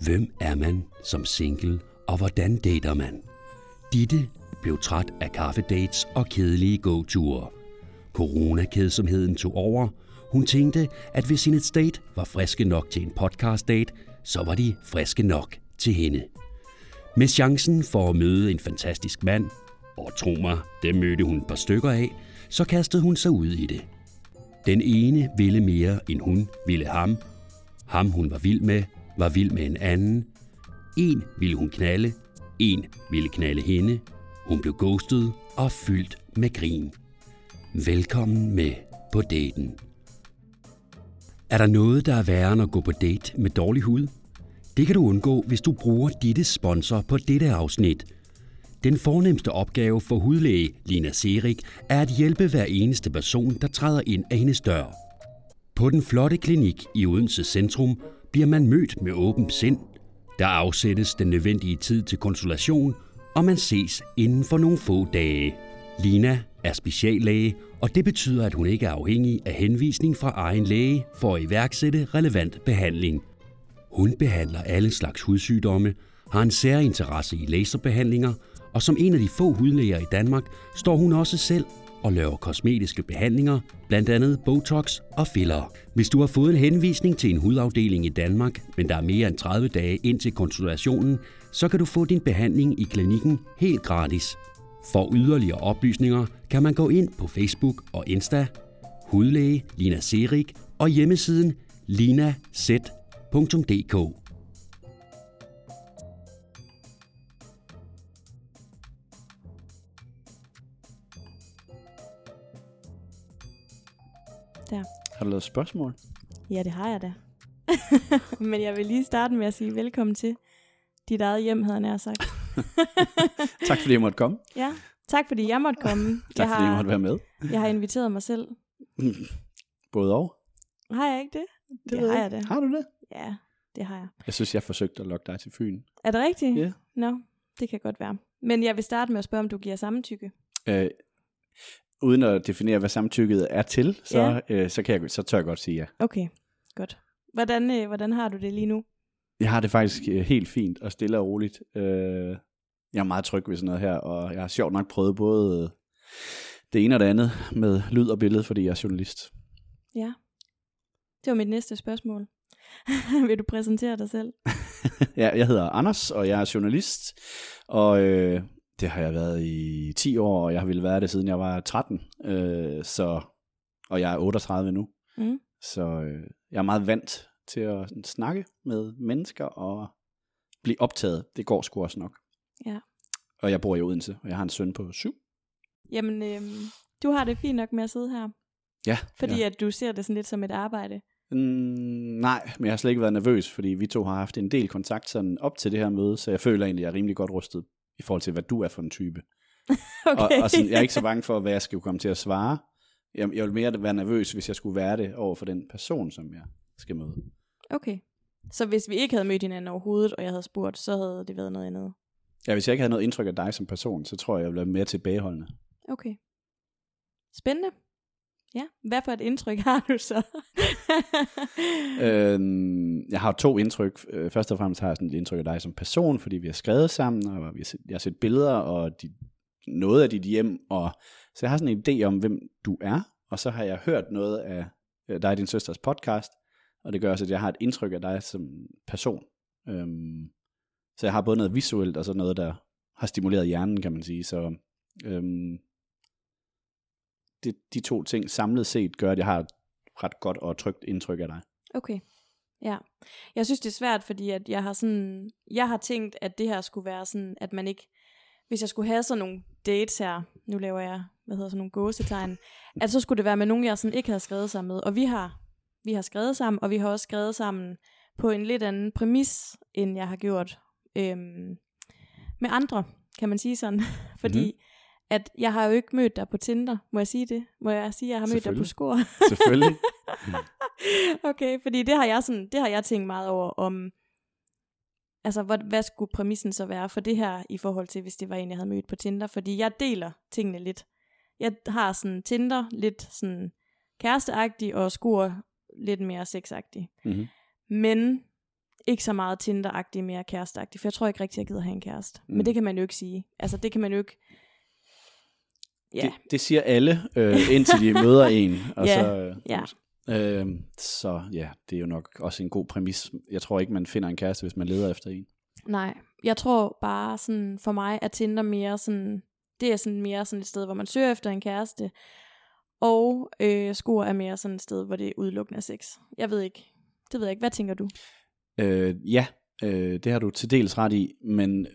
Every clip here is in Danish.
Hvem er man som single, og hvordan dater man? Ditte blev træt af kaffedates og kedelige gåture. Coronakedsomheden tog over. Hun tænkte, at hvis hendes date var friske nok til en podcast date, så var de friske nok til hende. Med chancen for at møde en fantastisk mand, og tro mig, det mødte hun et par stykker af, så kastede hun sig ud i det. Den ene ville mere, end hun ville ham. Ham hun var vild med, var vild med en anden. En ville hun knalde, en ville knalde hende. Hun blev ghostet og fyldt med grin. Velkommen med på daten. Er der noget, der er værre end at gå på date med dårlig hud? Det kan du undgå, hvis du bruger ditte sponsor på dette afsnit. Den fornemmeste opgave for hudlæge Lina Serik er at hjælpe hver eneste person, der træder ind af hendes dør. På den flotte klinik i Odense Centrum bliver man mødt med åben sind. Der afsættes den nødvendige tid til konsultation, og man ses inden for nogle få dage. Lina er speciallæge, og det betyder, at hun ikke er afhængig af henvisning fra egen læge for at iværksætte relevant behandling. Hun behandler alle slags hudsygdomme, har en særinteresse i laserbehandlinger, og som en af de få hudlæger i Danmark står hun også selv og laver kosmetiske behandlinger, blandt andet Botox og filler. Hvis du har fået en henvisning til en hudafdeling i Danmark, men der er mere end 30 dage ind til konsultationen, så kan du få din behandling i klinikken helt gratis. For yderligere oplysninger kan man gå ind på Facebook og Insta, hudlæge Lina Serik og hjemmesiden linaz.dk. Der. Har du lavet spørgsmål? Ja, det har jeg da. Men jeg vil lige starte med at sige velkommen til dit eget hjem, havde jeg nær sagt. tak fordi jeg måtte komme. Ja, tak fordi jeg måtte komme. Tak jeg fordi jeg måtte være med. Jeg har inviteret mig selv. Både og. Har jeg ikke det? Det, ved har jeg jeg da. Har du det? Ja, det har jeg. Jeg synes, jeg forsøgte at lokke dig til Fyn. Er det rigtigt? Ja. Nå, det kan godt være. Men jeg vil starte med at spørge, om du giver samtykke. Øh, uden at definere, hvad samtykket er til, så, Ja. øh, så, kan jeg, så tør jeg godt sige ja. Okay, godt. Hvordan, øh, hvordan har du det lige nu? Jeg har det faktisk øh, helt fint og stille og roligt. Øh, jeg er meget tryg ved sådan noget her, og jeg har sjovt nok prøvet både øh, det ene og det andet med lyd og billede, fordi jeg er journalist. Ja, det var mit næste spørgsmål. vil du præsentere dig selv? ja, jeg hedder Anders, og jeg er journalist, og øh, det har jeg været i 10 år, og jeg har ville være det, siden jeg var 13, øh, så, og jeg er 38 nu. Mm. Så øh, jeg er meget vant til at sådan, snakke med mennesker og blive optaget. Det går sgu også nok. Ja. Og jeg bor i Odense, og jeg har en søn på syv. Jamen, øh, du har det fint nok med at sidde her, Ja. fordi ja. at du ser det sådan lidt som et arbejde. Mm, nej, men jeg har slet ikke været nervøs, fordi vi to har haft en del kontakt sådan op til det her møde, så jeg føler egentlig, at jeg er rimelig godt rustet i forhold til, hvad du er for en type. Okay. Og, og sådan, jeg er ikke så bange for, hvad jeg skal komme til at svare. Jeg, jeg vil mere være nervøs, hvis jeg skulle være det over for den person, som jeg skal møde. okay. Så hvis vi ikke havde mødt hinanden overhovedet, og jeg havde spurgt, så havde det været noget andet. Ja, hvis jeg ikke havde noget indtryk af dig som person, så tror jeg, jeg ville være mere tilbageholdende. Okay. Spændende. Ja, hvad for et indtryk har du så? Øhm, jeg har to indtryk. Øh, først og fremmest har jeg sådan et indtryk af dig som person, fordi vi har skrevet sammen, og vi har set, jeg har set billeder og de, noget af dit hjem, og så jeg har sådan en idé om, hvem du er, og så har jeg hørt noget af øh, dig og din søsters podcast, og det gør også, at jeg har et indtryk af dig som person. Øhm, så jeg har både noget visuelt, og så noget, der har stimuleret hjernen, kan man sige. Så øhm, det, de to ting samlet set gør, at jeg har et ret godt og trygt indtryk af dig. Okay. Ja. Jeg synes, det er svært, fordi at jeg har sådan, jeg har tænkt, at det her skulle være sådan, at man ikke, hvis jeg skulle have sådan nogle dates her, nu laver jeg, hvad hedder sådan nogle gåsetegn, at så skulle det være med nogen, jeg sådan ikke havde skrevet sammen med. Og vi har, vi har skrevet sammen, og vi har også skrevet sammen på en lidt anden præmis, end jeg har gjort øhm, med andre, kan man sige sådan. fordi Mhm. At jeg har jo ikke mødt dig på Tinder, må jeg sige det? Må jeg sige, at jeg har mødt dig på. Skor? Selvfølgelig. okay, fordi det har jeg sådan, det har jeg tænkt meget over om, altså hvad, hvad skulle præmissen så være for det her, i forhold til hvis det var en, jeg havde mødt på Tinder, fordi jeg deler tingene lidt. Jeg har sådan Tinder lidt sådan kæresteagtig, og Skor lidt mere sexagtig. mm-hmm. Men ikke så meget Tinder-agtig, mere kæresteagtig, for jeg tror ikke rigtig, jeg gider have en kæreste. Mm. Men det kan man jo ikke sige. Altså, det kan man jo ikke... Ja, Det, det siger alle, øh, indtil de møder en. Og Ja, så, øh, ja. Øh, så ja, det er jo nok også en god præmis. Jeg tror ikke, man finder en kæreste, hvis man leder efter en. nej. Jeg tror bare sådan, for mig er Tinder mere sådan, det er sådan mere sådan et sted, hvor man søger efter en kæreste, og øh, Skor er mere sådan et sted, hvor det er udelukkende af sex. Jeg ved ikke. Det ved jeg ikke. Hvad tænker du? Øh, ja, øh, det har du til dels ret i, men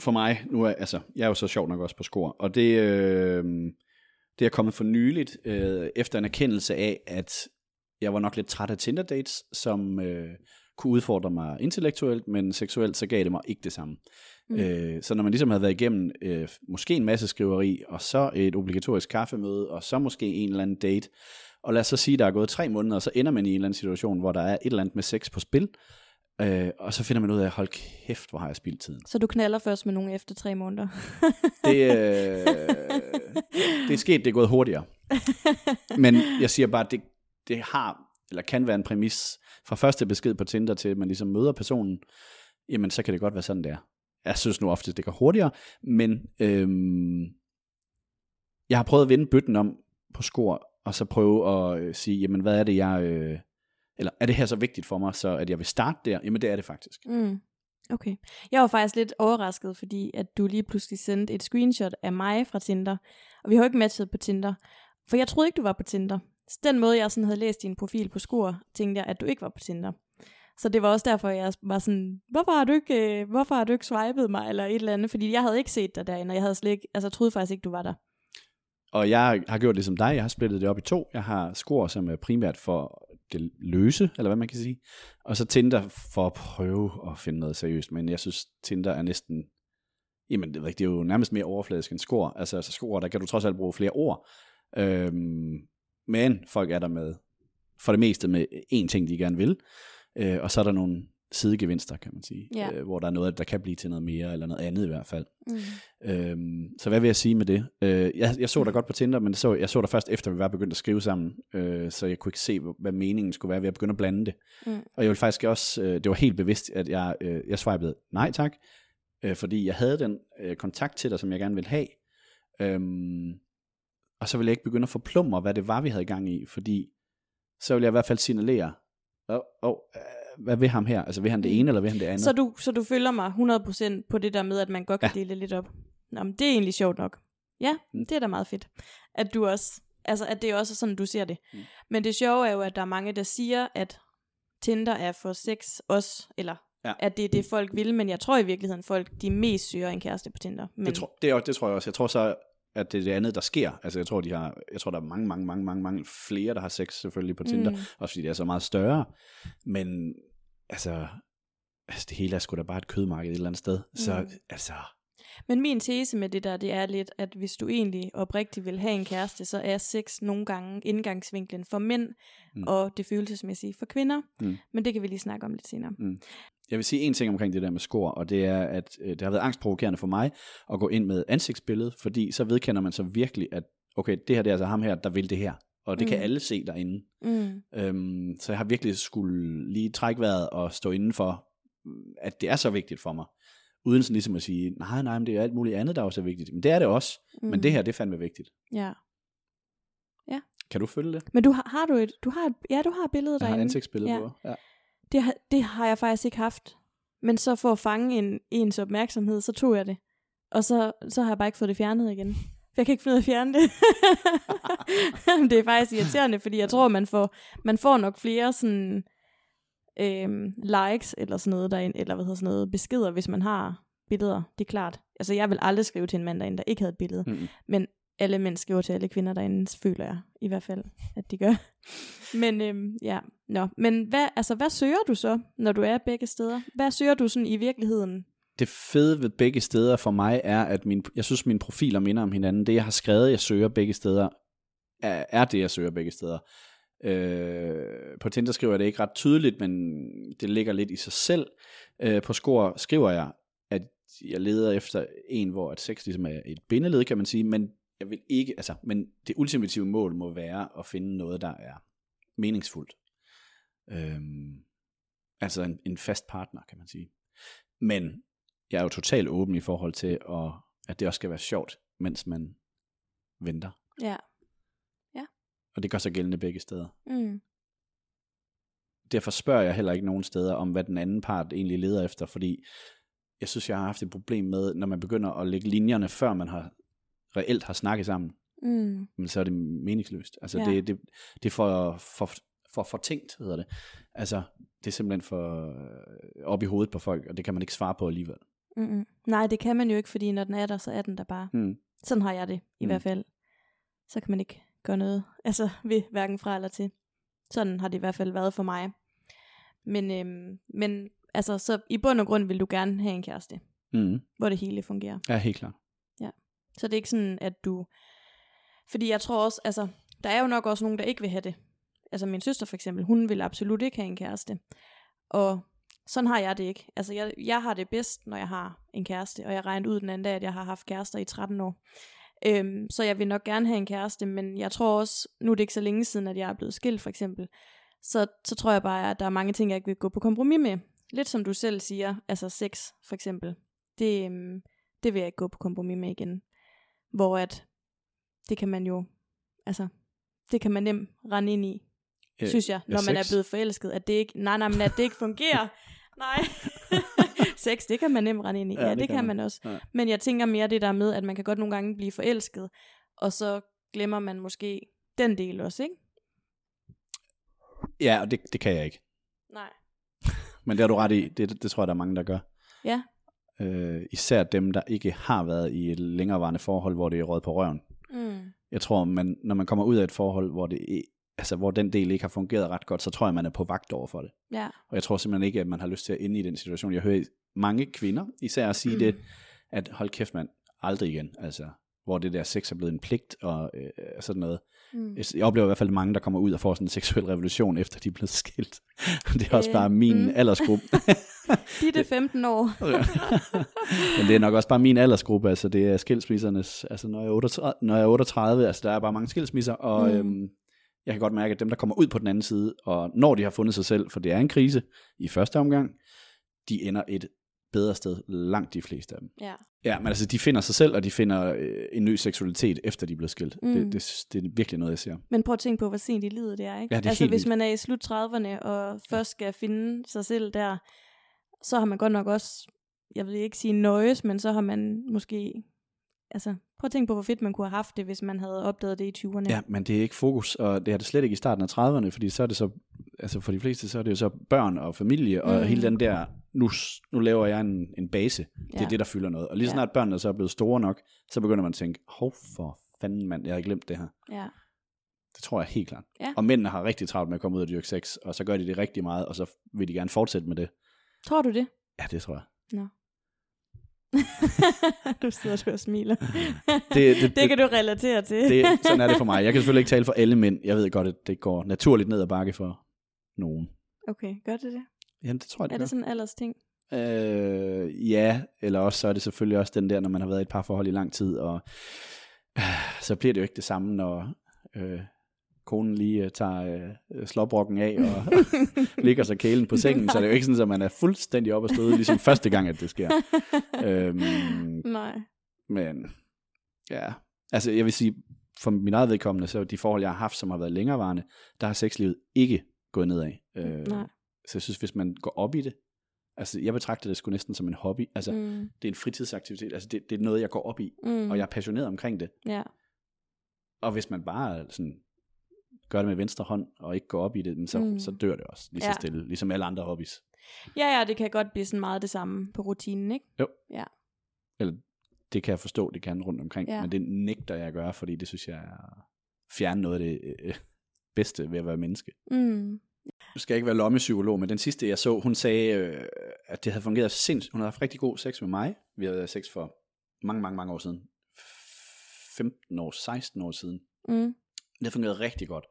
for mig, nu er, altså, jeg er jo så sjov nok også på skor, og det, øh, det er kommet for nyligt, øh, efter en erkendelse af, at jeg var nok lidt træt af Tinder dates, som øh, kunne udfordre mig intellektuelt, men seksuelt, så gav det mig ikke det samme. Mm. Øh, så når man ligesom havde været igennem øh, måske en masse skriveri, og så et obligatorisk kaffemøde, og så måske en eller anden date, og lad os så sige, der er gået tre måneder, og så ender man i en eller anden situation, hvor der er et eller andet med sex på spil, øh, og så finder man ud af, hold kæft, hvor har jeg spildt tiden. Så du knaller først med nogen efter tre måneder? Det, øh, det er sket, det er gået hurtigere. Men jeg siger bare, det, det har, eller kan være en præmis, fra første besked på Tinder til, at man ligesom møder personen, jamen så kan det godt være sådan, det er. Jeg synes nu ofte, det går hurtigere, men øhm, jeg har prøvet at vende bøtten om på skor, og så prøve at øh, sige, jamen hvad er det, jeg... Øh, eller er det her så vigtigt for mig, så at jeg vil starte der? Jamen det er det faktisk. Mm. Okay. Jeg var faktisk lidt overrasket, fordi at du lige pludselig sendte et screenshot af mig fra Tinder. Og vi har jo ikke matchet på Tinder. For jeg troede ikke, du var på Tinder. Så den måde, jeg sådan havde læst din profil på Skur, tænkte jeg, at du ikke var på Tinder. Så det var også derfor, jeg var sådan, hvorfor har du ikke, øh, hvorfor har du ikke swipet mig, eller et eller andet? Fordi jeg havde ikke set dig derinde, og jeg havde slet ikke, altså jeg troede faktisk ikke, du var der. Og jeg har gjort det som dig, jeg har splittet det op i to. Jeg har skor, som er primært for det løse, eller hvad man kan sige. Og så Tinder for at prøve at finde noget seriøst. Men jeg synes, Tinder er næsten... Jamen, det, det er jo nærmest mere overfladisk end skor. Altså, altså skor, der kan du trods alt bruge flere ord. Øhm, men folk er der med, for det meste med én ting, de gerne vil. Øh, og så er der nogle sidegevinster, kan man sige. Ja. Øh, hvor der er noget, der kan blive til noget mere, eller noget andet i hvert fald. Mm. Øhm, så hvad vil jeg sige med det? Øh, jeg, jeg så dig godt på Tinder, men så, jeg så dig først efter, vi var begyndt at skrive sammen, øh, så jeg kunne ikke se, hvad meningen skulle være ved at begynde at blande det. Mm. Og jeg vil faktisk også, øh, det var helt bevidst, at jeg, øh, jeg swipede nej tak, øh, fordi jeg havde den øh, kontakt til dig, som jeg gerne ville have. Øhm, og så ville jeg ikke begynde at forplumre, hvad det var, vi havde gang i, fordi så ville jeg i hvert fald signalere, oh, oh, hvad vil ham her? Altså vil han det ene, eller vil han det andet? Så du, så du følger mig 100% på det der med, at man godt kan Ja. dele lidt op. Nå, men det er egentlig sjovt nok. Ja, Mm. det er da meget fedt. At du også, altså at det også er sådan, du ser det. Mm. Men det sjove er jo, at der er mange, der siger, at Tinder er for sex også, eller Ja. at det er det, folk vil, men jeg tror i virkeligheden, folk de mest søger en kæreste på Tinder. Men, Det, tror, det, det tror jeg også. Jeg tror så, at det er det andet, der sker. Altså, jeg tror, de har, jeg tror der er mange, mange, mange, mange, mange flere, der har sex selvfølgelig på Tinder. Mm. Mm. Også fordi det er så meget større. Men altså, altså, det hele er sgu da bare et kødmarked et eller andet sted. Så Mm. altså, men min tese med det der, det er lidt, at hvis du egentlig oprigtigt vil have en kæreste, så er sex nogle gange indgangsvinklen for mænd, mm. Mm. og det følelsesmæssige for kvinder. Mm. Men det kan vi lige snakke om lidt senere. Jeg vil sige en ting omkring det der med skor, og det er, at øh, det har været angstprovokerende for mig at gå ind med ansigtsbillede, fordi så vedkender man så virkelig, at okay, det her det er altså ham her, der vil det her. Og det mm. kan Mm. alle se derinde. Mm. Øhm, så jeg har virkelig skulle lige trække vejret og stå inden for, at det er så vigtigt for mig. Uden sådan ligesom at sige, nej, nej, men det er alt muligt andet, der også er vigtigt. Men det er det også. Mm. Men det her, det er fandme vigtigt. Ja. Kan du følge det? Men du har, har du et, du har et, ja, du har et billede Jeg har derinde. ansigtsbillede Ja. på. Ja. Det, har- det har jeg faktisk ikke haft. Men så for at fange en, ens opmærksomhed, så tog jeg det. Og så, så har jeg bare ikke fået det fjernet igen. For jeg kan ikke finde ud af at fjerne det. det er faktisk irriterende, fordi jeg tror, man får, man får nok flere sådan, øhm, likes eller sådan noget derinde, eller hvad hedder sådan noget, beskeder, hvis man har billeder. Det er klart. Altså, jeg vil aldrig skrive til en mand derinde, der ikke havde et billede. Mm-mm. Men alle mænd skriver til alle kvinder derinde, føler jeg i hvert fald, at de gør. Men øhm, ja, nå. Men hvad, altså, hvad søger du så, når du er begge steder? Hvad søger du sådan i virkeligheden? det fede ved begge steder for mig er, at min, jeg synes, mine profiler minder om hinanden. Det, jeg har skrevet, jeg søger begge steder, er, er det, jeg søger begge steder. Øh, på Tinder skriver jeg det ikke ret tydeligt, men det ligger lidt i sig selv. Øh, på Skor skriver jeg, at jeg leder efter en, hvor at sex ligesom er et bindeled, kan man sige, men jeg vil ikke, altså, men det ultimative mål må være at finde noget, der er meningsfuldt. Øhm, Altså en, en fast partner, kan man sige. Men jeg er jo totalt åben i forhold til, at, at det også skal være sjovt, mens man venter. Ja. Og det gør sig gældende begge steder. Mm. Derfor spørger jeg heller ikke nogen steder om, hvad den anden part egentlig leder efter, fordi jeg synes, jeg har haft et problem med, når man begynder at lægge linjerne, før man har reelt har snakket sammen, Mm. men så er det meningsløst. Altså Ja. det, det, det er for, for, for, for tænkt, hedder det. Altså, det er simpelthen for øh, op i hovedet på folk, og det kan man ikke svare på alligevel. Mm-mm. Nej, det kan man jo ikke, fordi når den er der, så er den der bare. Hmm. Sådan har jeg det i Mm. hvert fald. Så kan man ikke gøre noget, altså ved hverken fra eller til. Sådan har det i hvert fald været for mig. Men, øhm, men altså, så i bund og grund vil du gerne have en kæreste, Mm. hvor det hele fungerer. Ja, helt klart. Så det er ikke sådan, at du... Fordi jeg tror også, altså, der er jo nok også nogen, der ikke vil have det. Altså min søster for eksempel, hun vil absolut ikke have en kæreste. Og sådan har jeg det ikke. Altså jeg, jeg har det bedst, når jeg har en kæreste, og jeg regnede ud den anden dag, at jeg har haft kærester i 13 år. Øhm, så jeg vil nok gerne have en kæreste, men jeg tror også, nu er det ikke så længe siden, at jeg er blevet skilt for eksempel, så, så tror jeg bare, at der er mange ting, jeg ikke vil gå på kompromis med. Lidt som du selv siger, altså sex for eksempel. Det, øhm, det vil jeg ikke gå på kompromis med igen. Hvor at, det kan man jo, altså, det kan man nemt rende ind i, Øh, synes jeg, når man er sex? blevet forelsket, at det ikke, nej, nej, men at det ikke fungerer. nej. Sex, det kan man nemt rende ind i. Ja, ja det, det kan man, man også. Ja. Men jeg tænker mere det der med, at man kan godt nogle gange blive forelsket, og så glemmer man måske den del også, ikke? Ja, og det, det kan jeg ikke. Nej. Men det har du ret i. Det, det tror jeg, der er mange, der gør. Ja. Øh, især dem, der ikke har været i et længerevarende forhold, hvor det er råd på røven. Mm. Jeg tror, man, når man kommer ud af et forhold, hvor, det, altså, hvor den del ikke har fungeret ret godt, så tror jeg, man er på vagt over for det. Ja. Og jeg tror simpelthen ikke, at man har lyst til at inde i den situation. Jeg hører mange kvinder især sige Mm. det, at hold kæft mand, aldrig igen. Altså, hvor det der sex er blevet en pligt og øh, sådan noget. Mm. Jeg- oplever i hvert fald mange, der kommer ud og får sådan en seksuel revolution, efter de er blevet skilt. Det er også Øh, bare min mm. aldersgruppe. De er 15 år. Men det er nok også bare min aldersgruppe, altså det er skilsmissernes, altså når jeg er 38, når jeg er 38 altså der er bare mange skilsmisser, og Mm. øhm, jeg kan godt mærke, at dem, der kommer ud på den anden side, og når de har fundet sig selv, for det er en krise i første omgang, de ender et bedre sted, langt de fleste af dem. Ja. Ja, men altså de finder sig selv, og de finder øh, en ny seksualitet, efter de er blevet skilt. Mm. Det, det, det er virkelig noget, jeg ser. Men prøv at tænke på, hvor sent i livet det er, ikke? Ja, det er altså hvis vildt. man er i slut 30'erne, og først skal finde sig selv der, så har man godt nok også, jeg vil ikke sige nøjes, men så har man måske, altså prøv at tænke på, hvor fedt man kunne have haft det, hvis man havde opdaget det i 20'erne. Ja, men det er ikke fokus, og det er det slet ikke i starten af 30'erne, fordi så er det så, altså for de fleste, så er det jo så børn og familie, og Mm. hele den der, nu, nu laver jeg en, en base, det Ja. er det, der fylder noget. Og lige så Ja. snart børnene så er blevet store nok, så begynder man at tænke, hov for fanden mand, jeg har glemt det her. ja. Det tror jeg helt klart. Ja. Og mændene har rigtig travlt med at komme ud og dyrke sex, og så gør de det rigtig meget, og så vil de gerne fortsætte med det. Tror du det? Ja, det tror jeg. du sidder du og smiler. Det- det- det kan du relatere til. det. Sådan er det for mig. Jeg kan selvfølgelig ikke tale for alle mænd. Jeg ved godt, at det går naturligt ned ad bakke for nogen. okay, gør det det? Jamen, det tror jeg, det Er gør. det sådan en alders ting? Øh, ja, eller også så er det selvfølgelig også den der, når man har været i et par forhold i lang tid, og øh, så bliver det jo ikke det samme, når øh, konen lige øh, tager øh, slåbrokken af og ligger sig kælen på sengen, så det er jo ikke sådan, at man er fuldstændig op og støde, ligesom første gang, at det sker. øhm, Nej. men ja, altså jeg vil sige, for mit eget vedkommende, så de forhold, jeg har haft, som har været længerevarende, der har sexlivet ikke gået nedad. Øh, Nej. så jeg synes, hvis man går op i det, altså jeg betragter det sgu næsten som en hobby, altså Mm. det er en fritidsaktivitet, altså det, det er noget, jeg går op i, Mm. og jeg er passioneret omkring det. Ja. Og hvis man bare sådan gør det med venstre hånd, og ikke går op i det, men så, Mm. så dør det også lige så Ja. stille, ligesom alle andre hobbies. ja, ja, det kan godt blive sådan meget det samme på rutinen, ikke? Eller det kan jeg forstå, det kan rundt omkring, Ja. ja. men det nægter jeg at gøre, fordi det synes jeg er fjerne noget af det øh, bedste ved at være menneske. Mm. Nu skal jeg ikke være lommepsykolog, men den sidste jeg så, hun sagde, øh, at det havde fungeret sindssygt. Hun havde haft rigtig god sex med mig. Vi havde sex for mange, mange, mange år siden. 15 år, 16 år siden. Mm. Det har fungeret rigtig godt.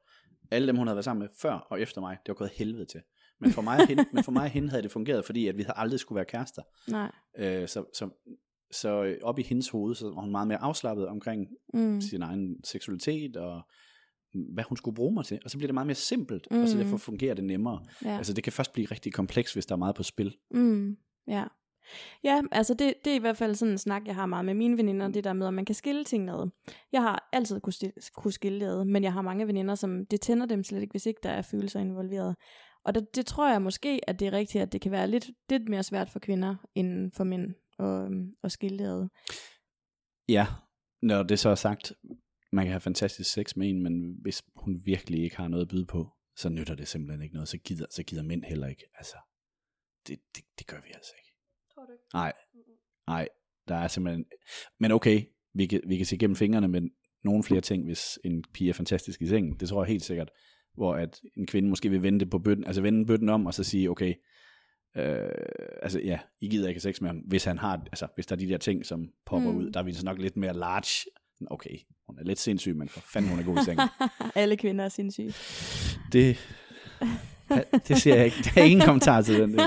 Alle dem, hun havde været sammen med før og efter mig, det var gået helvede til. Men for mig og hende, men for mig og hende havde det fungeret, fordi at vi havde aldrig skulle være kærester. Nej. Øh, så, så, så op i hendes hoved, så var hun meget mere afslappet omkring Mm. sin egen seksualitet, og hvad hun skulle bruge mig til. Og så bliver det meget mere simpelt, mm. og så Mm. derfor fungerer det nemmere. Ja. Altså det kan først blive rigtig kompleks, hvis der er meget på spil. Mm, ja. Ja, altså det, det er i hvert fald sådan en snak, jeg har meget med mine veninder, det der med, at man kan skille ting ad. Jeg har altid kunne, stille, kunne skille det ad, men jeg har mange veninder, som det tænder dem slet ikke, hvis ikke der er følelser involveret. Og det, det tror jeg måske, at det er rigtigt, at det kan være lidt, lidt mere svært for kvinder, end for mænd at, øhm, at skille det ad. Ja, når det så er sagt, man kan have fantastisk sex med en, men hvis hun virkelig ikke har noget at byde på, så nytter det simpelthen ikke noget. Så gider, så gider mænd heller ikke. Altså, det, det, det gør vi altså ikke. Du ikke? Nej, nej, der er simpelthen... Men okay, vi kan, vi kan se gennem fingrene med nogle flere ting, hvis en pige er fantastisk i sengen. Det tror jeg helt sikkert. Hvor at en kvinde måske vil vende på bøtten, altså vende bøtten om, og så sige, okay, øh, altså ja, I gider ikke sex med ham, hvis han har, altså hvis der er de der ting, som popper Mm. ud, der er vi så nok lidt mere large. Okay, hun er lidt sindssyg, men for fanden hun er god i sengen. Alle kvinder er sindssyge. Det, det ser jeg ikke. Der er ingen kommentar til den.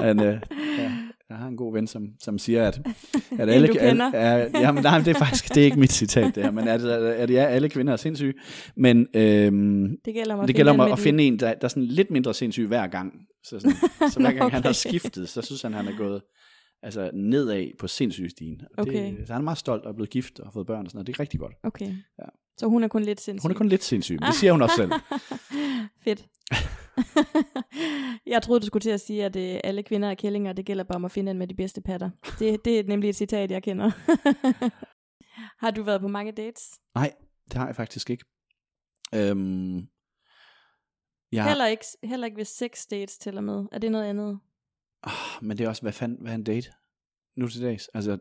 Men, øh, ja, jeg har en god ven, som, som siger, at, at alle, du kender. Er, ja, men nej, det er faktisk det er ikke mit citat, det her, men at, at ja, alle kvinder er sindssyge. Men øhm, Det gælder om at det finde gælder en om at, at de- finde en, der, der er sådan lidt mindre sindssyg hver gang. Så, sådan, så hver gang okay. han har skiftet, så synes han, han er gået altså, nedad på sindssygsstigen. Og Okay. Det, så han er meget stolt og er blevet gift og har fået børn og sådan noget. Det er rigtig godt. Okay. Ja. Så hun er kun lidt sindssyg. Hun er kun lidt sindssyg, men det siger hun også selv. Fedt. jeg troede, du skulle til at sige, at øh, alle kvinder er kællinger, og det gælder bare om at finde en med de bedste patter. Det, det er nemlig et citat, jeg kender. har du været på mange dates? Nej, det har jeg faktisk ikke. Øhm, jeg, Heller, ikke, heller ikke hvis sex dates tæller med. Er det noget andet? Ah, men det er også, hvad fanden, hvad er en date? Nu til dags. Altså,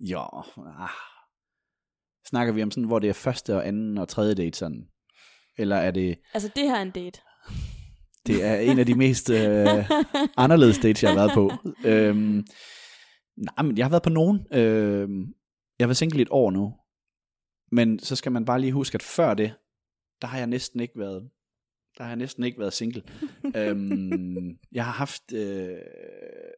jo, ah. Snakker vi om sådan, hvor det er første og anden og tredje date sådan? Eller er det, Altså, det her er en date. det er en af de mest øh, anderledes dates, jeg har været på? Øhm, nej, men jeg har været på nogen. Øhm, jeg har været single i et år nu. Men så skal man bare lige huske, at før det, der har jeg næsten ikke været, der har jeg næsten ikke været single. øhm, jeg har haft, øh,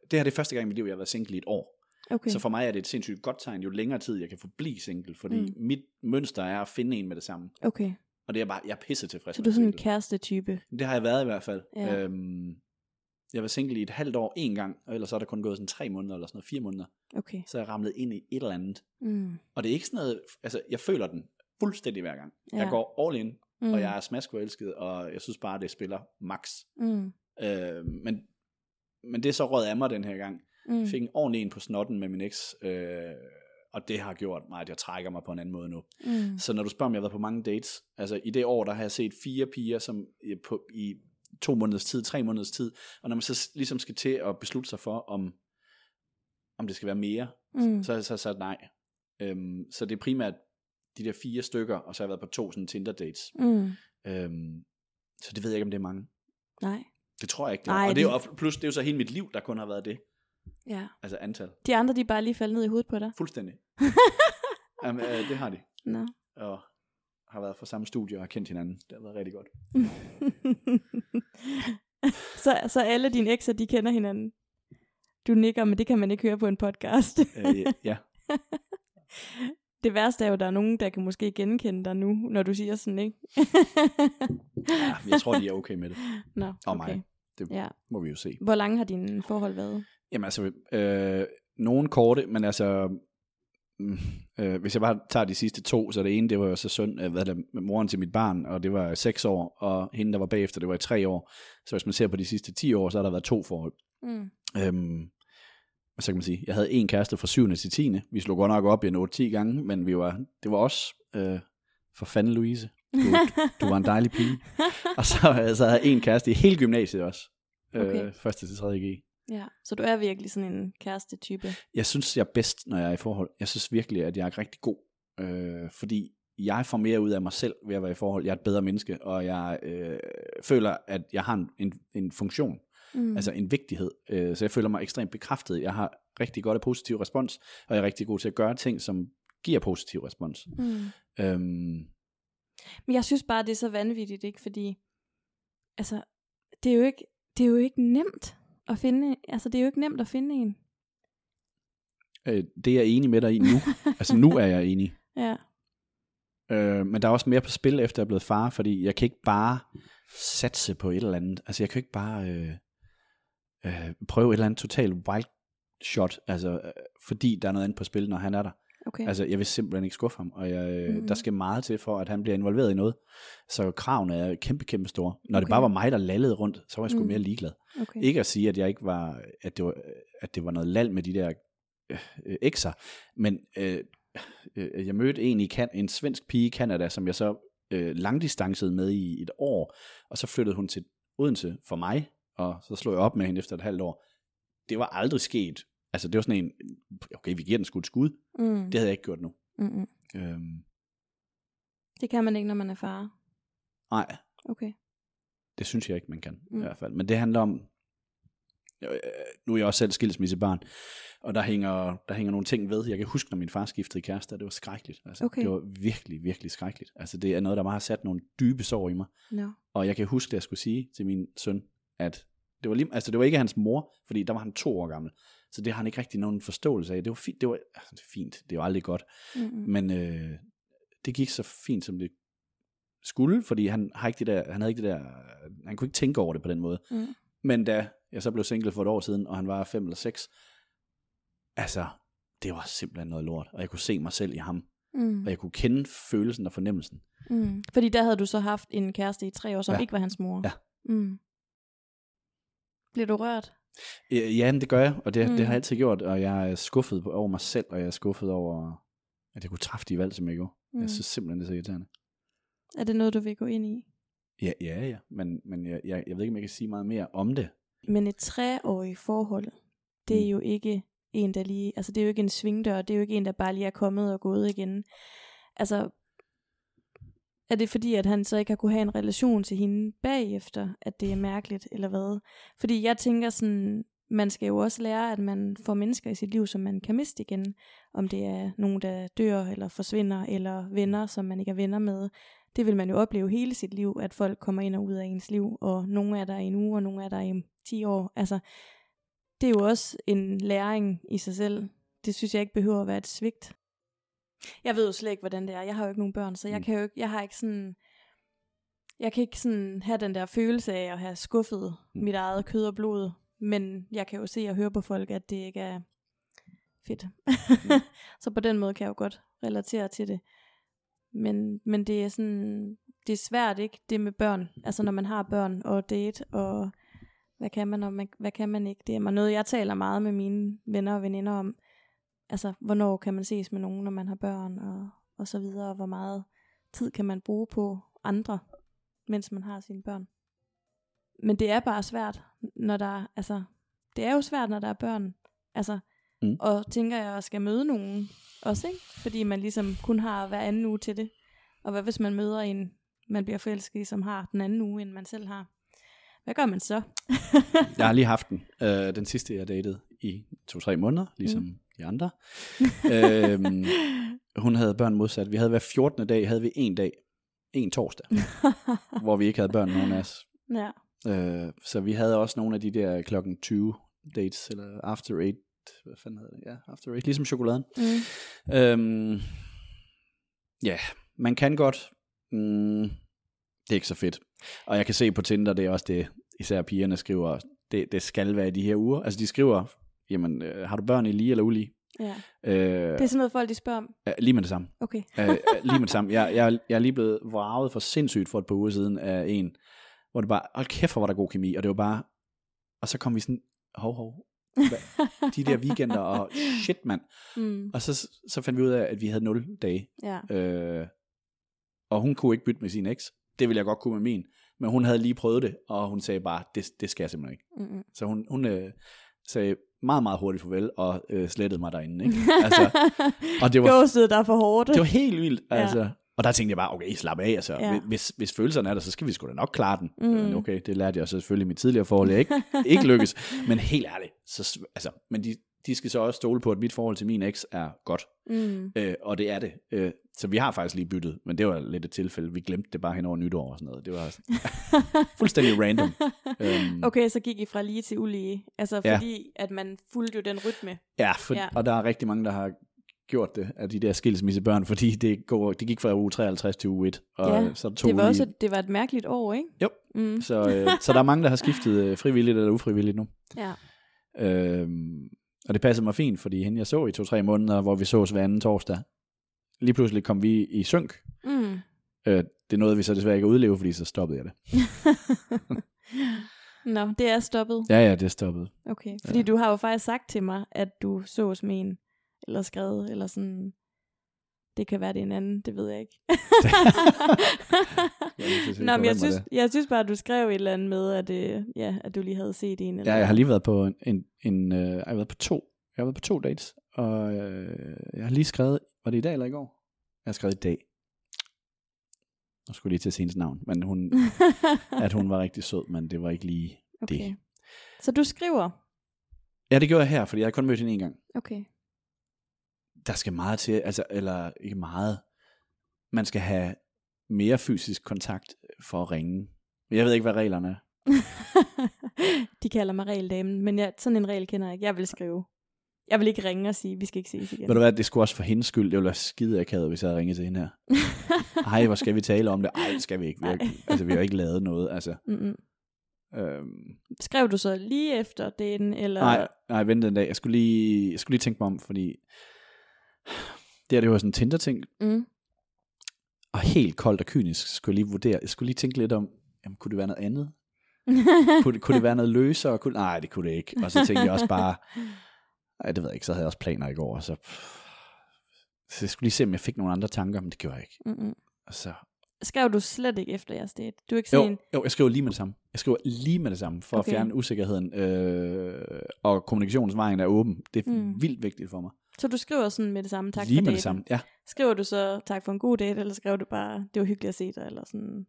det her er det første gang i mit liv, jeg har været single i et år. Okay. Så for mig er det et sindssygt godt tegn, jo længere tid jeg kan forblive single, fordi Mm. mit mønster er at finde en med det samme. okay. Og det er bare, jeg er pisse tilfreds Så du er sådan en kæreste-type. Det har jeg været i hvert fald. Ja. Øhm, jeg var single i et halvt år en gang, og ellers så er der kun gået sådan tre måneder, eller sådan noget, fire måneder. Okay. Så jeg ramlet ind i et eller andet. Mm. Og det er ikke sådan noget, altså jeg føler den fuldstændig hver gang. Ja. Jeg går all in, Mm. og jeg er smaskforelsket, og jeg synes bare, det spiller max. Mm. Øh, men, men det er så råd af mig den her gang. Mm. Fik en ordentlig en på snotten med min eks, øh, og det har gjort mig, at jeg trækker mig på en anden måde nu. Mm. Så når du spørger, om jeg har været på mange dates, altså i det år, der har jeg set fire piger, som i- på, i to måneders tid, tre måneders tid, og når man så ligesom skal til at beslutte sig for, om, om det skal være mere, Mm. så har jeg så sagt nej. Øhm, så det er primært de der fire stykker, og så har jeg været på to sådan Tinder dates. Mm. Øhm, så det ved jeg ikke, om det er mange. Nej. Det tror jeg ikke, det er. Nej, og det er jo, plus, det er jo så hele mit liv, der kun har været det. Ja. Altså antal. De andre, de er bare lige faldet ned i hovedet på dig. Fuldstændig. Jamen, øh, det har de. Nå. Og har været fra samme studie og har kendt hinanden. Det har været rigtig godt. så, så alle dine ekser, de kender hinanden. Du nikker, men det kan man ikke høre på en podcast. Øh, ja, det værste er jo, at der er nogen, der kan måske genkende dig nu, når du siger sådan, ikke? ja, jeg tror, de er okay med det. Nå, Og okay. mig. Det Ja. må vi jo se. Hvor lange har dine forhold været? Jamen altså, øh, nogen korte, men altså, mm, øh, hvis jeg bare tager de sidste to, så det ene, det var jo så søn, øh, hvad det, moren til mit barn, og det var seks år, og hende, der var bagefter, det var i tre år. Så hvis man ser på de sidste 10 år, så har der været to forhold. Mm. Øhm, og så kan man sige, jeg havde en kæreste fra 7. til 10. Vi slog godt nok op i en 8-10 gange, men vi var, det var os. Øh, for fanden Louise. Du, du var en dejlig pige. Og så, øh, så havde jeg en kæreste i hele gymnasiet også. Øh, Okay. Første til 3. G. ja, så du er virkelig sådan en kæreste-type. Jeg synes, jeg er bedst, når jeg er i forhold. Jeg synes virkelig, at jeg er rigtig god. Øh, fordi jeg får mere ud af mig selv ved at være i forhold. Jeg er et bedre menneske, og jeg øh, føler, at jeg har en, en, en funktion. Mm. altså en vigtighed. Øh, så jeg føler mig ekstremt bekræftet. Jeg har rigtig godt af positiv respons, og jeg er rigtig god til at gøre ting, som giver positiv respons. mm. Øhm, Men jeg synes bare, det er så vanvittigt, ikke? Fordi, altså, det er jo ikke, det er jo ikke nemt at finde, altså det er jo ikke nemt at finde en. øh, det er jeg enig med dig i nu. altså nu er jeg enig. Ja. Øh, men der er også mere på spil, efter jeg er blevet far, fordi jeg kan ikke bare satse på et eller andet. Altså, jeg kan ikke bare øh, øh, prøve et eller andet total wild shot, altså, øh, fordi der er noget andet på spil, når han er der. Okay. Altså, jeg vil simpelthen ikke skuffe ham, og jeg, mm. Der skal meget til for, at han bliver involveret i noget. Så kravene er kæmpe, kæmpe store. Når okay. det bare var mig, der lallede rundt, så var jeg sgu mm. Mere ligeglad. okay. Ikke at sige, at jeg ikke var, at det var, at det var noget lal med de der øh, øh, ekser, men øh, øh, jeg mødte en, i kan, en svensk pige i Canada, som jeg så øh, langdistancede med i et år, og så flyttede hun til Odense for mig, og så slog jeg op med hende efter et halvt år. Det var aldrig sket. Altså det var sådan en, okay, vi giver den sgu et skud. Mm. Det havde jeg ikke gjort nu. Mm-mm. Øhm, Det kan man ikke, når man er far. nej, Okay. det synes jeg ikke, man kan mm. I hvert fald. Men det handler om, øh, nu er jeg også selv skilsmissebarn, og der hænger, der hænger nogle ting ved. Jeg kan huske, når min far skiftede kæreste, det var skrækkeligt. Altså, Okay. Det var virkelig, virkelig skrækkeligt. Altså, det er noget, der bare har sat nogle dybe sår i mig. No. Og jeg kan huske, at jeg skulle sige til min søn, at det var, lige, altså, det var ikke hans mor, fordi der var han to år gammel. Så det har han ikke rigtig nogen forståelse af. Det var fint, det var altså, det fint, det jo aldrig godt. Mm-mm. Men øh, det gik så fint, som det skulle, fordi han, har ikke det der, han havde ikke det der, han kunne ikke tænke over det på den måde. Mm. Men da jeg så blev single for et år siden, og han var fem eller seks, altså, det var simpelthen noget lort, og jeg kunne se mig selv i ham, Mm. og jeg kunne kende følelsen og fornemmelsen. Mm. Fordi der havde du så haft en kæreste i tre år, som ja. ikke var hans mor. Ja. Mm. Bliver du rørt? Ja, men det gør jeg, og det, mm. det Mm. har jeg altid gjort, og jeg er skuffet over mig selv, og jeg er skuffet over, at jeg kunne træffe de valg, som jeg gjorde. Mm. Mm. Jeg synes simpelthen, det er så irriterende. Er det noget, du vil gå ind i? Ja, ja, ja, men, men jeg, jeg, jeg ved ikke, om jeg kan sige meget mere om det. Men et treårigt forhold, det er Mm. jo ikke en, der lige... Altså, det er jo ikke en svingdør. Det er jo ikke en, der bare lige er kommet og gået igen. Altså, er det fordi, at han så ikke har kunne have en relation til hende bagefter, at det er mærkeligt, eller hvad? Fordi jeg tænker sådan, man skal jo også lære, at man får mennesker i sit liv, som man kan miste igen. Om det er nogen, der dør, eller forsvinder, eller venner, som man ikke er venner med. Det vil man jo opleve hele sit liv, at folk kommer ind og ud af ens liv, og nogle er der i en uge, og nogle er der i 10 år. Altså, det er jo også en læring i sig selv. Det synes jeg ikke behøver at være et svigt. Jeg ved jo slet ikke, hvordan det er. Jeg har jo ikke nogen børn, så jeg Mm. kan jo ikke, jeg har ikke sådan, jeg kan ikke sådan have den der følelse af at have skuffet Mm. mit eget kød og blod. Men jeg kan jo se og høre på folk, at det ikke er fedt. så på den måde kan jeg jo godt relatere til det. Men, men det er sådan, det er svært ikke, det med børn. Altså når man har børn og date, og hvad kan man, og man, hvad kan man ikke. Det er noget, jeg taler meget med mine venner og veninder om. Altså, hvornår kan man ses med nogen, når man har børn, og, og så videre, og hvor meget tid kan man bruge på andre, mens man har sine børn. Men det er bare svært, når der, altså, det er jo svært, når der er børn. Altså, Mm. og tænker jeg, at skal møde nogen også, ikke? Fordi man ligesom kun har hver anden uge til det. Og hvad hvis man møder en, man bliver forelsket i, som har den anden uge, end man selv har? Hvad gør man så? Jeg har lige haft den. Øh, den sidste, jeg datede i to-tre måneder, ligesom mm. De andre. øhm, hun havde børn modsat. Vi havde hver 14. dag, havde vi en dag, en torsdag, hvor vi ikke havde børn, nogen af os. ja. Øh, så vi havde også nogle af de der klokken 20 dates, eller after 8, hvad fanden hedder det? Ja, after 8, ligesom chokoladen. Mm. Øhm, ja, man kan godt. Mm, det er ikke så fedt. Og jeg kan se på Tinder, det er også det, især pigerne skriver, det, det skal være i de her uger. Altså de skriver, jamen, øh, har du børn i lige eller ulige? ja. Øh, Det er sådan noget, folk de spørger om. ja, lige med det samme. Okay. øh, lige med det samme. Jeg, jeg, jeg er lige blevet vraget for sindssygt for et par uger siden af en, hvor det bare, hold kæft, hvor var der god kemi, og det var bare, og så kom vi sådan, hov, hov, de der weekender, og shit mand. mm. Og så, så fandt vi ud af, at vi havde 0 dage, Ja. øh, og hun kunne ikke bytte med sin eks. Det ville jeg godt kunne med min, men hun havde lige prøvet det, og hun sagde bare, det, det skal jeg simpelthen ikke. Mm-mm. Så hun, hun øh, sagde meget, meget hurtigt farvel, og øh, slettede mig derinde. Ikke? Altså, og det var Ghostet der er for hårdt. det var helt vildt, Ja. altså. Og der tænkte jeg bare, okay, slap af, altså. Ja. Hvis, hvis følelserne er der, så skal vi sgu da nok klare den. Mm. Men okay, det lærte jeg selvfølgelig i mit tidligere forhold, jeg ikke, ikke lykkes. Men helt ærligt, så, altså, men de, de skal så også stole på, at mit forhold til min eks er godt. Mm. Øh, og det er det. Øh, så vi har faktisk lige byttet, men det var lidt et tilfælde. Vi glemte det bare hen over nytår og sådan noget. Det var fuldstændig random. Øhm, Okay, så gik I fra lige til ulige. Altså Ja. fordi, at man fulgte jo den rytme. Ja, for, Ja. ja, og der er rigtig mange, der har gjort det af de der skilsmissebørn, fordi det, går, det gik fra uge 53 til uge 1. Og Ja, så tog Det var, lige, også, det var et mærkeligt år, ikke? Jo. Mm. så, øh, så der er mange, der har skiftet øh, frivilligt eller ufrivilligt nu. Ja. Øhm, og det passede mig fint, fordi hende jeg så i to-tre måneder, hvor vi sås hver anden torsdag, lige pludselig kom vi i synk. Mm. Øh, det nåede vi så desværre ikke at udleve, fordi så stoppede jeg det. Nå, det er stoppet. Ja, ja, det stoppede. Okay, fordi ja. du har jo faktisk sagt til mig, at du sås med en, eller skrevet, eller sådan, det kan være det er en anden, det ved jeg ikke. Jeg Nå, men jeg synes, det? jeg synes bare, at du skrev et eller andet med, at, øh, ja, at du lige havde set en. Eller Ja, jeg har lige været på en, en, en øh, jeg har været på to, jeg har været på to dates, og øh, jeg har lige skrevet, var det i dag eller i går? Jeg har skrevet i dag. Jeg skulle lige til at se hendes navn, men hun, at hun var rigtig sød, men det var ikke lige okay. det. Så du skriver? Ja, det gjorde jeg her, fordi jeg har kun mødt hende en gang. Okay. Der skal meget til, altså, eller ikke meget. Man skal have mere fysisk kontakt for at ringe. Men jeg ved ikke, hvad reglerne er. De kalder mig regeldamen, men jeg, sådan en regel kender jeg ikke. Jeg vil skrive. Jeg vil ikke ringe og sige, vi skal ikke ses igen. Ved du hvad, det skulle også for hendes skyld. Det ville være skide akavet, hvis jeg havde ringet til hende her. Ej, hvor skal vi tale om det? Ej, det skal vi ikke. Vi har, altså, vi har ikke lavet noget. Altså, Mm-mm. øhm, Skrev du så lige efter daten, eller? nej, nej, vent en dag. Jeg skulle, lige, jeg skulle lige tænke mig om, fordi det her, det var sådan en Tinder-ting. Mm. Og helt koldt og kynisk skulle jeg lige vurdere. Jeg skulle lige tænke lidt om, jamen, kunne det være noget andet? kunne, det, kunne det være noget løsere? Kunne, nej, det kunne det ikke. Og så tænkte jeg også bare, ej, det ved jeg ikke, så havde jeg også planer i går. Og så, så jeg skulle lige se, om jeg fik nogle andre tanker, men det gjorde jeg ikke. Mm-mm. Og så, Skrev du slet ikke efter jeres date? Du er ikke jo, en... jo, jeg skriver lige med det samme. Jeg skriver lige med det samme, for okay. At fjerne usikkerheden. Øh, og kommunikationsvejen er åben. Det er mm. vildt vigtigt for mig. Så du skriver sådan med det samme, tak lige for med daten? det samme, ja. Skriver du så, tak for en god date, eller skriver du bare, det var hyggeligt at se dig, eller sådan?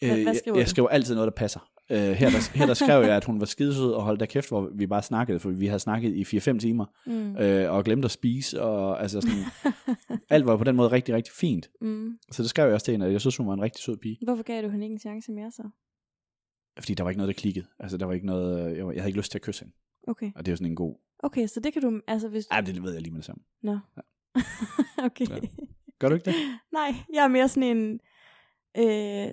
Hvad- Øh, hvad jeg, skriver jeg du? skriver altid noget, der passer. Øh, her, der, her der skrev jeg, at hun var skidesød og holdt der kæft, hvor vi bare snakkede, for vi havde snakket i 4-5 timer, Mm. øh, og glemte at spise, og altså sådan, alt var på den måde rigtig, rigtig fint. Mm. Så det skrev jeg også til hende, at jeg synes, hun var en rigtig sød pige. Hvorfor gav du hende ikke en chance mere så? Fordi der var ikke noget, der klikkede. Altså, der var ikke noget, jeg, var, jeg havde ikke lyst til at kysse hende. Okay. Og det er jo sådan en god... Okay, så det kan du, altså hvis... Ja, det ved jeg lige med det samme. Nå. okay. Ja. Gør du ikke det? Nej, jeg er mere sådan en, øh,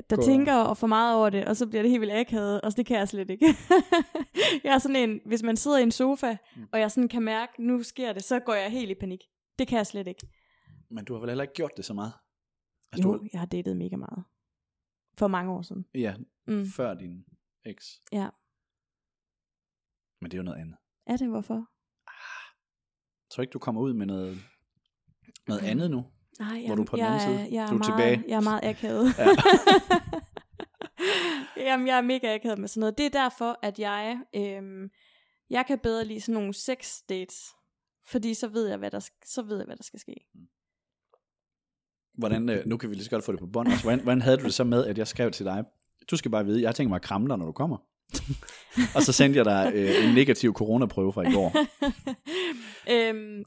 der Gå- tænker og for meget over det, og så bliver det helt vildt akavet, og det kan jeg slet ikke. jeg er sådan en, hvis man sidder i en sofa, Mm. og jeg sådan kan mærke, nu sker det, så går jeg helt i panik. Det kan jeg slet ikke. Men du har vel heller ikke gjort det så meget? Altså, Jo, Du, jeg har datet mega meget. For mange år siden. ja, Mm. før din eks. Ja. Men det er jo noget andet. Er det hvorfor? Jeg tror ikke, du kommer ud med noget, noget andet nu? Nej, jeg, Hvor er du på den jeg, anden side? Jeg er, Du er meget, tilbage. Jeg er meget akavet. Ja. Jamen, jeg er mega akavet med sådan noget. Det er derfor, at jeg, øhm, jeg kan bedre lide sådan nogle sex dates. Fordi så ved jeg, hvad der, så ved jeg, hvad der skal ske. Hvordan, øh, nu kan vi lige så godt få det på bånd. Altså, hvordan, hvordan havde du det så med, at jeg skrev til dig, du skal bare vide, jeg tænkt mig at kramme dig, når du kommer. og så sendte jeg dig øh, en negativ coronaprøve fra i går. øhm,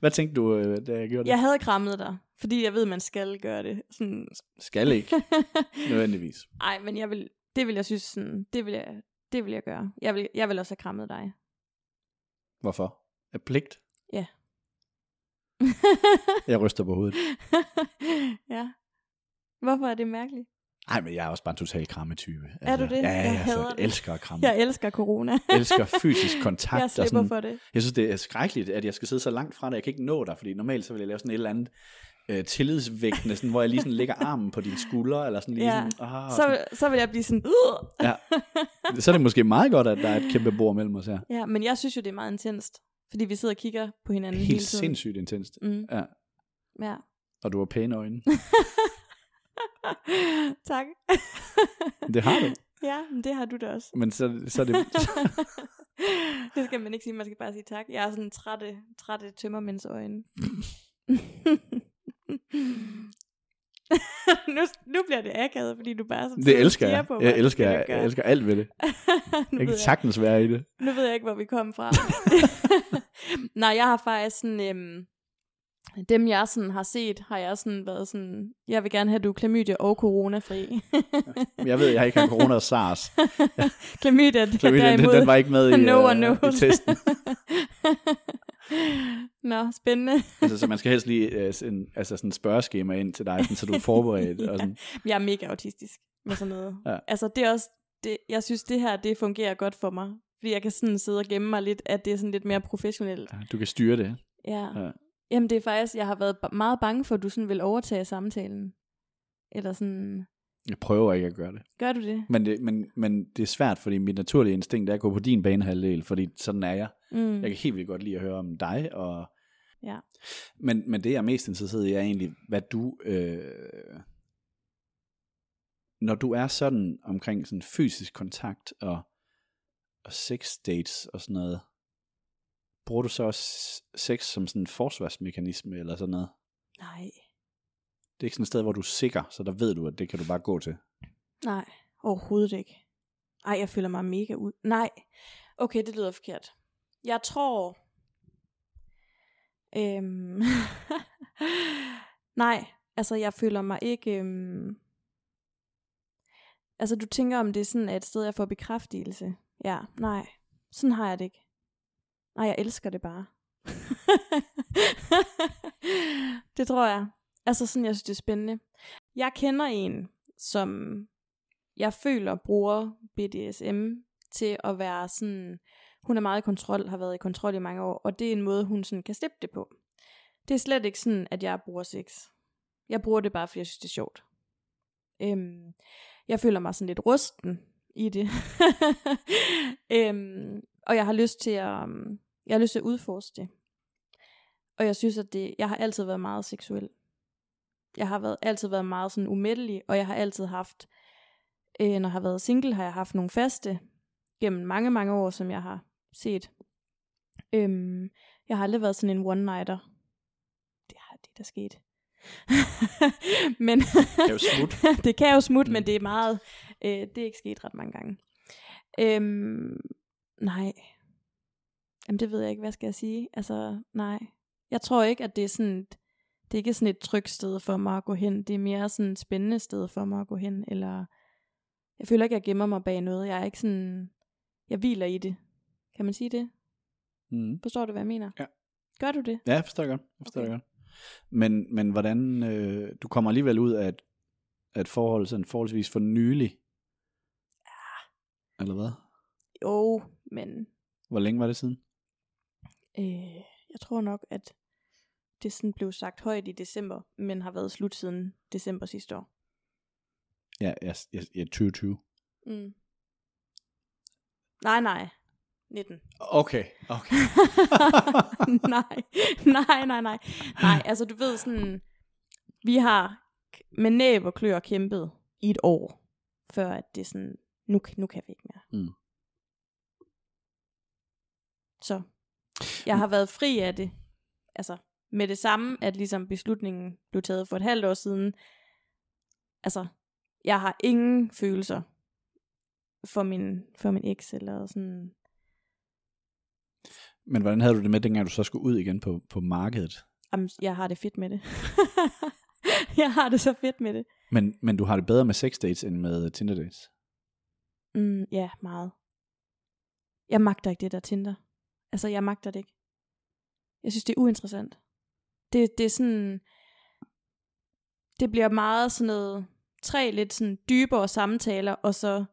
Hvad tænkte du, øh, da jeg gjorde det? jeg havde krammet dig, fordi jeg ved, man skal gøre det. Sådan, Skal ikke, nødvendigvis. Ej, men jeg vil, det vil jeg synes, sådan, det vil jeg, det vil jeg gøre. Jeg vil, jeg vil også have krammet dig. Hvorfor? Af pligt? Ja. Jeg ryster på hovedet. ja. Hvorfor er det mærkeligt? Nej, men jeg er også bare en total krammetype. Er du det? Ja, Jeg jeg, hader altså, det. elsker at kramme. Jeg elsker corona. Elsker fysisk kontakt. jeg og slipper sådan, for det. Jeg synes, det er skrækkeligt, at jeg skal sidde så langt fra dig. Jeg kan ikke nå dig, fordi normalt så vil jeg lave sådan et eller andet øh, tillidsvægtende, sådan, hvor jeg lige sådan lægger armen på dine skuldre, eller sådan lige Ja. sådan, ah, Så, så vil jeg blive sådan! Ja. så er det måske meget godt, at der er et kæmpe bord mellem os her. Ja, men jeg synes jo, det er meget intenst. Fordi vi sidder og kigger på hinanden hele Helt tiden. sindssygt intenst. Mm, Ja. ja. Og du har pæne øjne. tak. Det har du. ja, men det har du da også. Men så, så er det... det skal man ikke sige, man skal bare sige tak. Jeg er sådan trætte, trætte tømmermænds øjne. nu, nu bliver det akavet, fordi du bare sådan Det elsker jeg. på mig. Jeg elsker, Det jeg, jeg elsker alt ved det. Jeg kan sagtens være i det. nu ved jeg ikke, hvor vi kom fra. Nej, jeg har faktisk sådan... Øhm, dem jeg sådan har set, har jeg sådan været sådan, jeg vil gerne have, at du er klamydia og coronafri. Jeg ved, jeg har ikke haft corona og SARS. klamydia, er Chlamydia, den, derimod den var ikke med i, no øh, i testen. Nå, spændende. altså, så man skal helst lige uh, en, altså sådan spørgeskema ind til dig, sådan, så du er forberedt. ja. og sådan. Jeg er mega autistisk med sådan noget. Ja. Altså, det er også, det, jeg synes, det her, det fungerer godt for mig. Fordi jeg kan sådan sidde og gemme mig lidt, at det er sådan lidt mere professionelt. Ja, Du kan styre det. Ja. Ja. Jamen, det er faktisk, jeg har været meget bange for, at du sådan vil overtage samtalen. Eller sådan, Jeg prøver ikke at gøre det. gør du det? Men det, men, men det er svært, fordi mit naturlige instinkt er at gå på din banehalvdel, fordi sådan er jeg. Mm. Jeg kan helt vildt godt lide at høre om dig, og Ja. Men, men det jeg er mest interesseret i er egentlig, hvad du, øh, når du er sådan omkring sådan fysisk kontakt og, og sex dates og sådan noget, bruger du så også sex som sådan en forsvarsmekanisme eller sådan noget? Nej. Det er ikke sådan et sted, hvor du er sikker, så der ved du, at det kan du bare gå til. Nej, overhovedet ikke. Ej, jeg føler mig mega ud. Nej. Okay, det lyder forkert. Jeg tror... Øhm... Nej, altså jeg føler mig ikke... Øhm... Altså du tænker om det er sådan et sted, jeg får bekræftelse. Ja, nej. Sådan har jeg det ikke. Nej, jeg elsker det bare. det tror jeg. Altså sådan, jeg synes, det er spændende. Jeg kender en, som jeg føler bruger BDSM til at være sådan, hun er meget i kontrol, har været i kontrol i mange år, og det er en måde, hun sådan kan slippe det på. Det er slet ikke sådan, at jeg bruger sex. Jeg bruger det bare, fordi jeg synes, det er sjovt. Øhm, jeg føler mig sådan lidt rusten i det. øhm, og jeg har lyst til at, um, jeg har lyst til at udforske det. Og jeg synes, at det, jeg har altid været meget seksuel. Jeg har været, altid været meget sådan umættelig, og jeg har altid haft, øh, når jeg har været single, har jeg haft nogle faste gennem mange, mange år, som jeg har set. Øhm, jeg har aldrig været sådan en one-nighter. Det har det, der sket. men Det er jo smut. det kan jo smutte, Mm. men det er meget, øh, det er ikke sket ret mange gange. Øhm, nej. Jamen det ved jeg ikke, hvad skal jeg sige? Altså, nej. Jeg tror ikke, at det er sådan, et- det er ikke sådan et trygt sted for mig at gå hen. Det er mere sådan et spændende sted for mig at gå hen, eller jeg føler ikke, at jeg gemmer mig bag noget. Jeg er ikke sådan, jeg hviler i det. Kan man sige det? Mm. Forstår du, hvad jeg mener? Ja. Gør du det? Ja, jeg forstår jeg godt. Jeg forstår Okay. godt. Men, men hvordan, øh, du kommer alligevel ud af et, af et forhold sådan forholdsvis for nylig. Eller hvad? Jo, men Hvor længe var det siden? Øh, jeg tror nok, at det sådan blev sagt højt i december, men har været slut siden december sidste år. Ja, ja, ja, ja 2020. Mm. Nej, nej. 19. Okay, okay. nej, nej, nej, nej. Nej, altså du ved sådan, vi har med næb og klør kæmpet i et år, før at det sådan, nu, nu kan vi ikke mere. Mm. Så jeg har været fri af det. Altså med det samme, at ligesom beslutningen blev taget for et halvt år siden. Altså, jeg har ingen følelser for min, for min eks, eller sådan. Men hvordan havde du det med, dengang du så skulle ud igen på, på markedet? Jamen, jeg har det fedt med det. jeg har det så fedt med det. Men, men du har det bedre med sex dates end med Tinder dates? Mm, ja, meget. Jeg magter ikke det der Tinder. Altså, jeg magter det ikke. Jeg synes, det er uinteressant. Det, det er sådan... Det bliver meget sådan noget... Tre lidt sådan dybere samtaler, og så...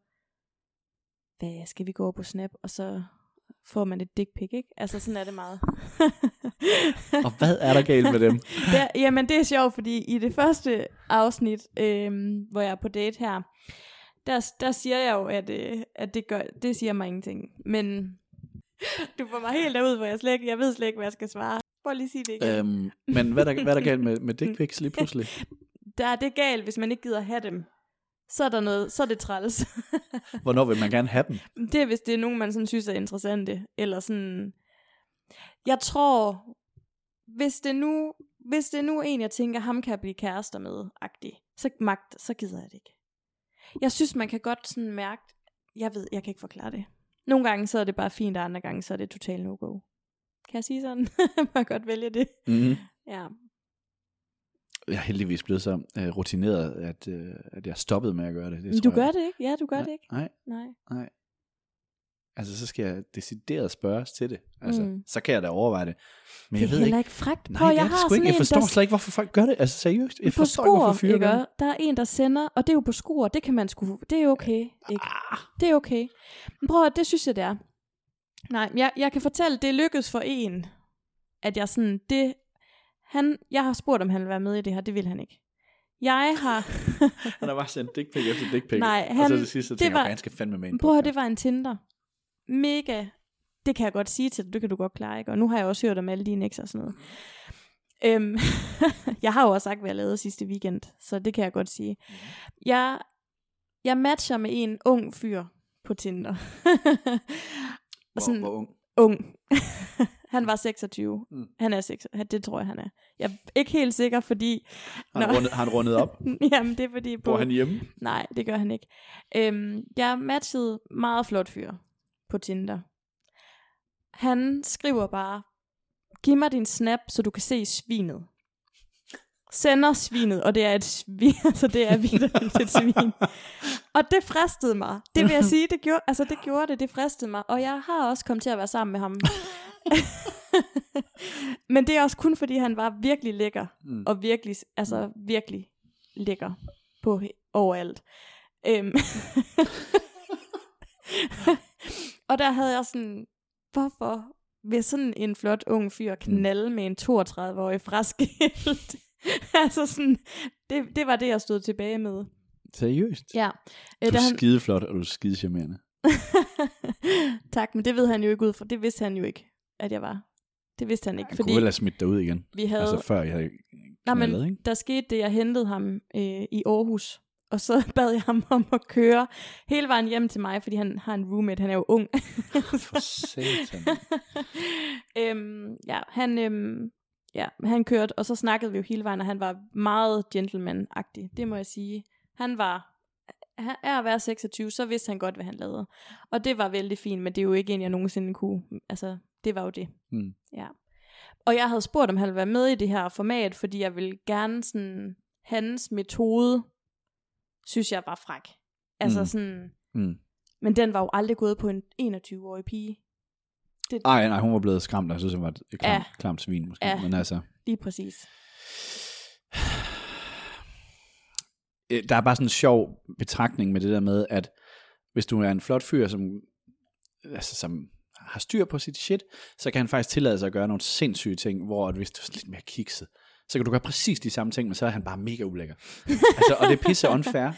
Hvad, skal vi gå på Snap? Og så får man et dick pic, ikke? Altså, sådan er det meget. Og hvad er der galt med dem? det, jamen, det er sjovt, fordi i det første afsnit, øhm, hvor jeg er på date her, der, der siger jeg jo, at, øh, at det, gør, det siger mig ingenting. Men du får mig helt derud, hvor jeg slet ikke, jeg ved slet ikke, hvad jeg skal svare. Prøv lige at sige det igen. øhm, men hvad er, der, hvad er der galt med, med dick pics lige pludselig? Der er det galt, hvis man ikke gider have dem. Så er der noget, så er det træls. Hvornår vil man gerne have dem? det er, hvis det er nogen, man sådan synes er interessante. Eller sådan... Jeg tror, hvis det nu, hvis det nu er en, jeg tænker, ham kan jeg blive kærester med, agtig, så, magt, så gider jeg det ikke. Jeg synes, man kan godt sådan mærke, jeg ved, jeg kan ikke forklare det. Nogle gange så er det bare fint, og andre gange så er det totalt no-go. Kan jeg sige sådan? man kan godt vælge det. Mm-hmm. Ja. Jeg er heldigvis blevet så øh, rutineret, at, øh, at jeg stoppede med at gøre det. det Men du gør jeg. det ikke? Ja, du gør nej, det ikke. Nej, Nej. nej. Altså, så skal jeg decideret spørges til det. Altså, Mm. så kan jeg da overveje det. Men det jeg er ved heller ikke. ikke fragt. Nej, Prøv, det er jeg det har sgu ikke. Jeg en, forstår der, slet ikke, hvorfor folk gør det. Altså, seriøst. Jeg på forstår ikke, hvorfor skor, fyre ikke? gør det. Der er en, der sender, og det er jo på skor, det kan man sgu, det er okay, ikke? Ah, Det er okay. Men prøv at, det synes jeg, det er. Nej, jeg, jeg kan fortælle, det lykkedes for en, at jeg sådan, det, han, jeg har spurgt, om han vil være med i det her, det vil han ikke. Jeg har, han har bare sendt dick pic efter dick pic. Nej, og så han- det sidste, så det tænker var- jeg, han skal fandme med en prøv det var en Tinder. Mega, det kan jeg godt sige til dig, det kan du godt klare, ikke? Og nu har jeg også hørt om alle dine ekser og sådan noget. Øhm, jeg har jo også sagt, hvad jeg lavede sidste weekend, så det kan jeg godt sige. Jeg, jeg matcher med en ung fyr på Tinder. Og Hvor, hvor ung. ung. han var 26. Mm. Han er 6. Det tror jeg, han er. Jeg er ikke helt sikker, fordi... Har han, rundet, har han rundet op? Jamen, det er fordi... På, Bor han hjemme? Nej, det gør han ikke. Øhm, jeg matchede meget flot fyr på Tinder. Han skriver bare, giv mig din snap, så du kan se svinet. Sender svinet, og det er et svin, altså det er vildt et svin. Og det fristede mig. Det vil jeg sige, det gjorde, altså det gjorde det, det fristede mig. Og jeg har også kommet til at være sammen med ham. Men det er også kun fordi, han var virkelig lækker. Mm. Og virkelig, altså virkelig lækker på overalt. Øhm. og der havde jeg sådan, hvorfor vil sådan en flot ung fyr knalde med en 32-årig fraskilt? altså sådan, det, det var det, jeg stod tilbage med. Seriøst? Ja. Du Øh, er han, skide flot, og du er skide charmerende. tak, men det ved han jo ikke ud fra. Det vidste han jo ikke, at jeg var. Det vidste han ikke, Han fordi kunne have smidt dig ud igen. vi havde... Altså før jeg havde Nej, knaldet, men ikke? der skete det, jeg hentede ham øh, i Aarhus, og så bad jeg ham om at køre hele vejen hjem til mig, fordi han har en roommate, han er jo ung. For satan. øhm, ja, han, øhm, ja, han kørte, og så snakkede vi jo hele vejen, og han var meget gentleman-agtig, det må jeg sige. Han var, han er at være 26, så vidste han godt, hvad han lavede. Og det var vældig fint, men det er jo ikke en, jeg nogensinde kunne, altså, det var jo det. Mm. Ja. Og jeg havde spurgt, om han ville være med i det her format, fordi jeg ville gerne sådan, hans metode, synes jeg var fræk. Altså Mm. sådan, Mm. men den var jo aldrig gået på en 21-årig pige. Ej, nej, hun var blevet skræmt, og jeg synes, hun var et klamt, Ja. klamt svin, måske. Ja. Men altså, Lige præcis. øh, der er bare sådan en sjov betragtning med det der med, at hvis du er en flot fyr, som, altså, som har styr på sit shit, så kan han faktisk tillade sig at gøre nogle sindssyge ting, hvor at hvis du er lidt mere kikset, så kan du gøre præcis de samme ting, men så er han bare mega ulækker. altså, og det er pisse unfair,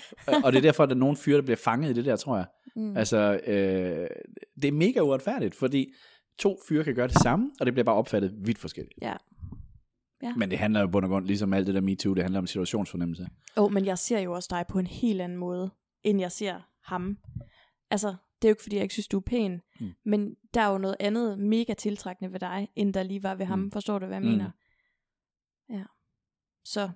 og det er derfor, at der er nogle fyre, der bliver fanget i det der, tror jeg. Mm. Altså, øh, det er mega uretfærdigt, fordi to fyre kan gøre det samme, og det bliver bare opfattet vidt forskelligt. Ja. Ja. Men det handler jo bund og grund, ligesom alt det der MeToo, det handler om situationsfornemmelse. Åh, oh, men jeg ser jo også dig på en helt anden måde, end jeg ser ham. Altså, det er jo ikke, fordi jeg ikke synes, du er pæn, mm. men der er jo noget andet mega tiltrækkende ved dig, end der lige var ved ham. Mm. Forstår du, hvad jeg Mm. mener? Så,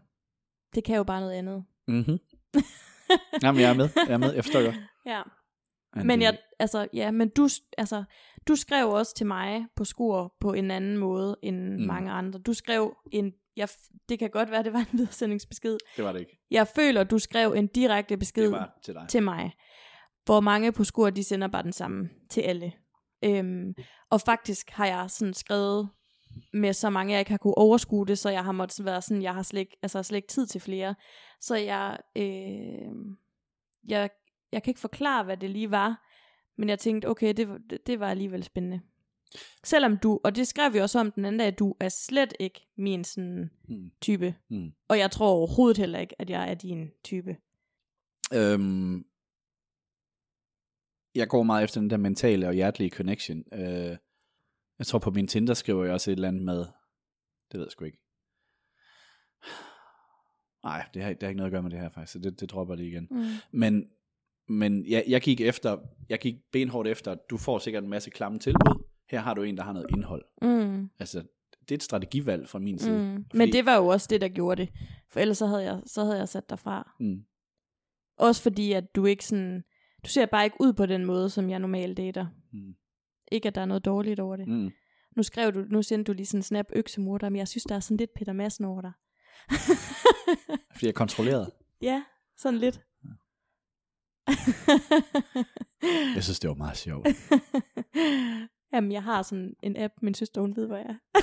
det kan jo bare noget andet. Mm-hmm. Jamen, jeg er med. Jeg er med. Jeg forstår godt. Ja. Men, jeg, altså, ja, men du, altså, du skrev også til mig på skur på en anden måde end Mm. mange andre. Du skrev en, jeg, det kan godt være, det var en videresendingsbesked. Det var det ikke. Jeg føler, du skrev en direkte besked til dig. til mig. Hvor mange på skur, de sender bare den samme til alle. Øhm, og faktisk har jeg sådan skrevet med så mange, jeg ikke har kunne overskue det, så jeg har måttet være sådan, jeg har slet ikke, altså slet ikke tid til flere. Så jeg, øh, jeg, jeg kan ikke forklare, hvad det lige var, men jeg tænkte, okay, det, det var alligevel spændende. Selvom du, og det skrev vi også om den anden dag, du er slet ikke min sådan Mm. type. Mm. Og jeg tror overhovedet heller ikke, at jeg er din type. Øhm, jeg går meget efter den der mentale og hjertelige connection. Øh, jeg tror på min Tinder skriver jeg også et eller andet med, det ved jeg sgu ikke. Nej, det har, det har ikke noget at gøre med det her faktisk, så det, det dropper det igen. Mm. Men, men jeg, jeg gik efter, jeg gik benhårdt efter, du får sikkert en masse klamme tilbud. Her har du en, der har noget indhold. Mm. Altså, det er et strategivalg fra min side. Mm. Men det var jo også det, der gjorde det. For ellers så havde jeg, så havde jeg sat dig fra. Mm. Også fordi, at du ikke sådan... Du ser bare ikke ud på den måde, som jeg normalt dater. Mm. Ikke, at der er noget dårligt over det. Mm. Nu skrev du, nu sendte du lige sådan en snap øksemorder, men jeg synes, der er sådan lidt Peter Madsen over dig. Fordi jeg er kontrolleret. ja, sådan lidt. Jeg synes, det var meget sjovt. Jamen, jeg har sådan en app, min søster, hun ved, hvor jeg er.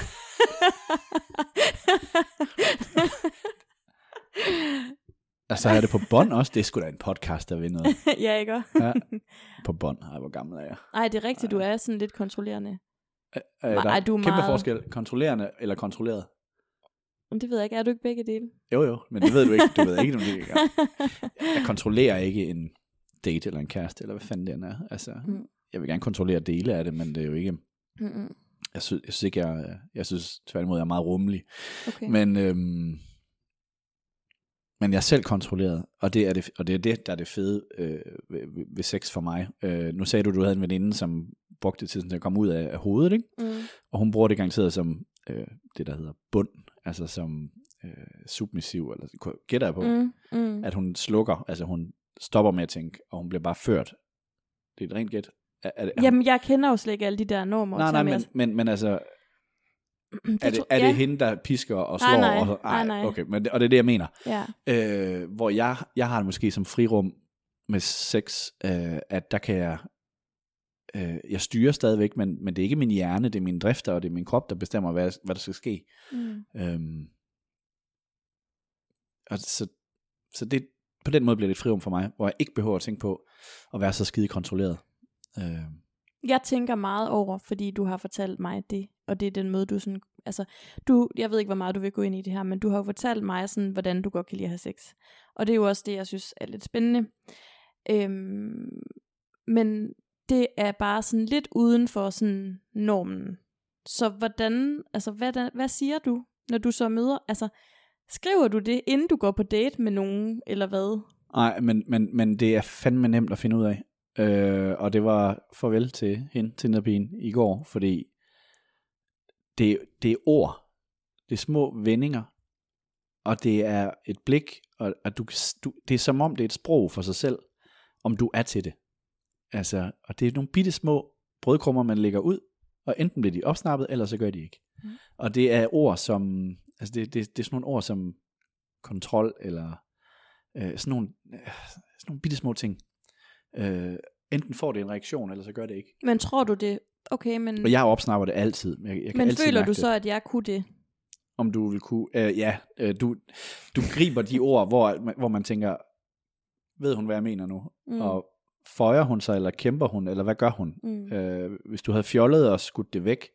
Altså er det på bånd også? Det er sgu da en podcast, der vil noget. ja, ikke? Ja. På bånd. Ej, hvor gammel er jeg? Nej, det er rigtigt, du er sådan lidt kontrollerende. Er, Nej, der du er kæmpe meget- forskel. Kontrollerende eller kontrolleret? Men det ved jeg ikke, er du ikke begge dele? Jo, jo, men det ved du ikke. Du ved ikke, om det ikke. Jeg kontrollerer ikke en date eller en kæreste, eller hvad fanden det er. Altså, Mm. jeg vil gerne kontrollere dele af det, men det er jo ikke... Mm-mm. Jeg synes, jeg synes ikke, jeg, jeg synes tværtimod, jeg er meget rummelig. Okay. Men, øhm, men jeg er selv kontrolleret, og det er det, og det, er det der er det fede øh, ved, ved- sex for mig. Øh, nu sagde du, du havde en veninde, som brugte det til sådan, at komme ud af, af hovedet, ikke? mm. og hun bruger det garanteret som øh, det, der hedder bund, altså som øh, submissiv, eller gætter jeg på, mm. Mm. At hun slukker, altså hun stopper med at tænke, og hun bliver bare ført. Det er et rent gæt. Er, er, er, Jamen, jeg kender jo slet ikke alle de der normer. nej, nej, men, men, men altså, er det, tror- er ja. det hende, der pisker og Nej, slår? nej, og, nej, nej. Okay, men, det- og det er det, jeg mener. Ja. Øh, hvor jeg, jeg har det måske som frirum med sex, øh, at der kan jeg, øh, jeg styrer stadigvæk, men, men det er ikke min hjerne, det er mine drifter, og det er min krop, der bestemmer, hvad, hvad der skal ske. Mm. Øhm, og så, så det, på den måde bliver det et frirum for mig, hvor jeg ikke behøver at tænke på at være så skide kontrolleret. Øh, jeg tænker meget over, fordi du har fortalt mig det, og det er den måde, du sådan, altså, du, jeg ved ikke, hvor meget du vil gå ind i det her, men du har jo fortalt mig sådan, hvordan du godt kan lide at have sex. Og det er jo også det, jeg synes er lidt spændende. Øhm, men det er bare sådan lidt uden for sådan normen. Så hvordan, altså, hvad, hvad siger du, når du så møder, altså, skriver du det, inden du går på date med nogen, eller hvad? nej, men, men, men det er fandme nemt at finde ud af. Øh, og det var farvel til hende, til Nadine, i går, fordi det, det er ord. Det er små vendinger. Og det er et blik, og, og du, du, det er som om, det er et sprog for sig selv, om du er til det. Altså, og det er nogle bitte små brødkrummer, man lægger ud, og enten bliver de opsnappet, eller så gør de ikke. Mm. Og det er ord som, altså det, det, det er sådan nogle ord som kontrol, eller øh, sådan, nogle, øh, sådan nogle bitte små ting. Øh, enten får det en reaktion, eller så gør det ikke. Men tror du det, okay, men, Og jeg opsnapper det altid. Jeg, jeg kan men altid føler du det. så, at jeg kunne det? om du vil kunne, øh, ja, øh, du, du griber de ord, hvor, hvor man tænker, ved hun, hvad jeg mener nu? Mm. Og føjer hun sig, eller kæmper hun, eller hvad gør hun? Mm. Øh, hvis du havde fjollet og skudt det væk,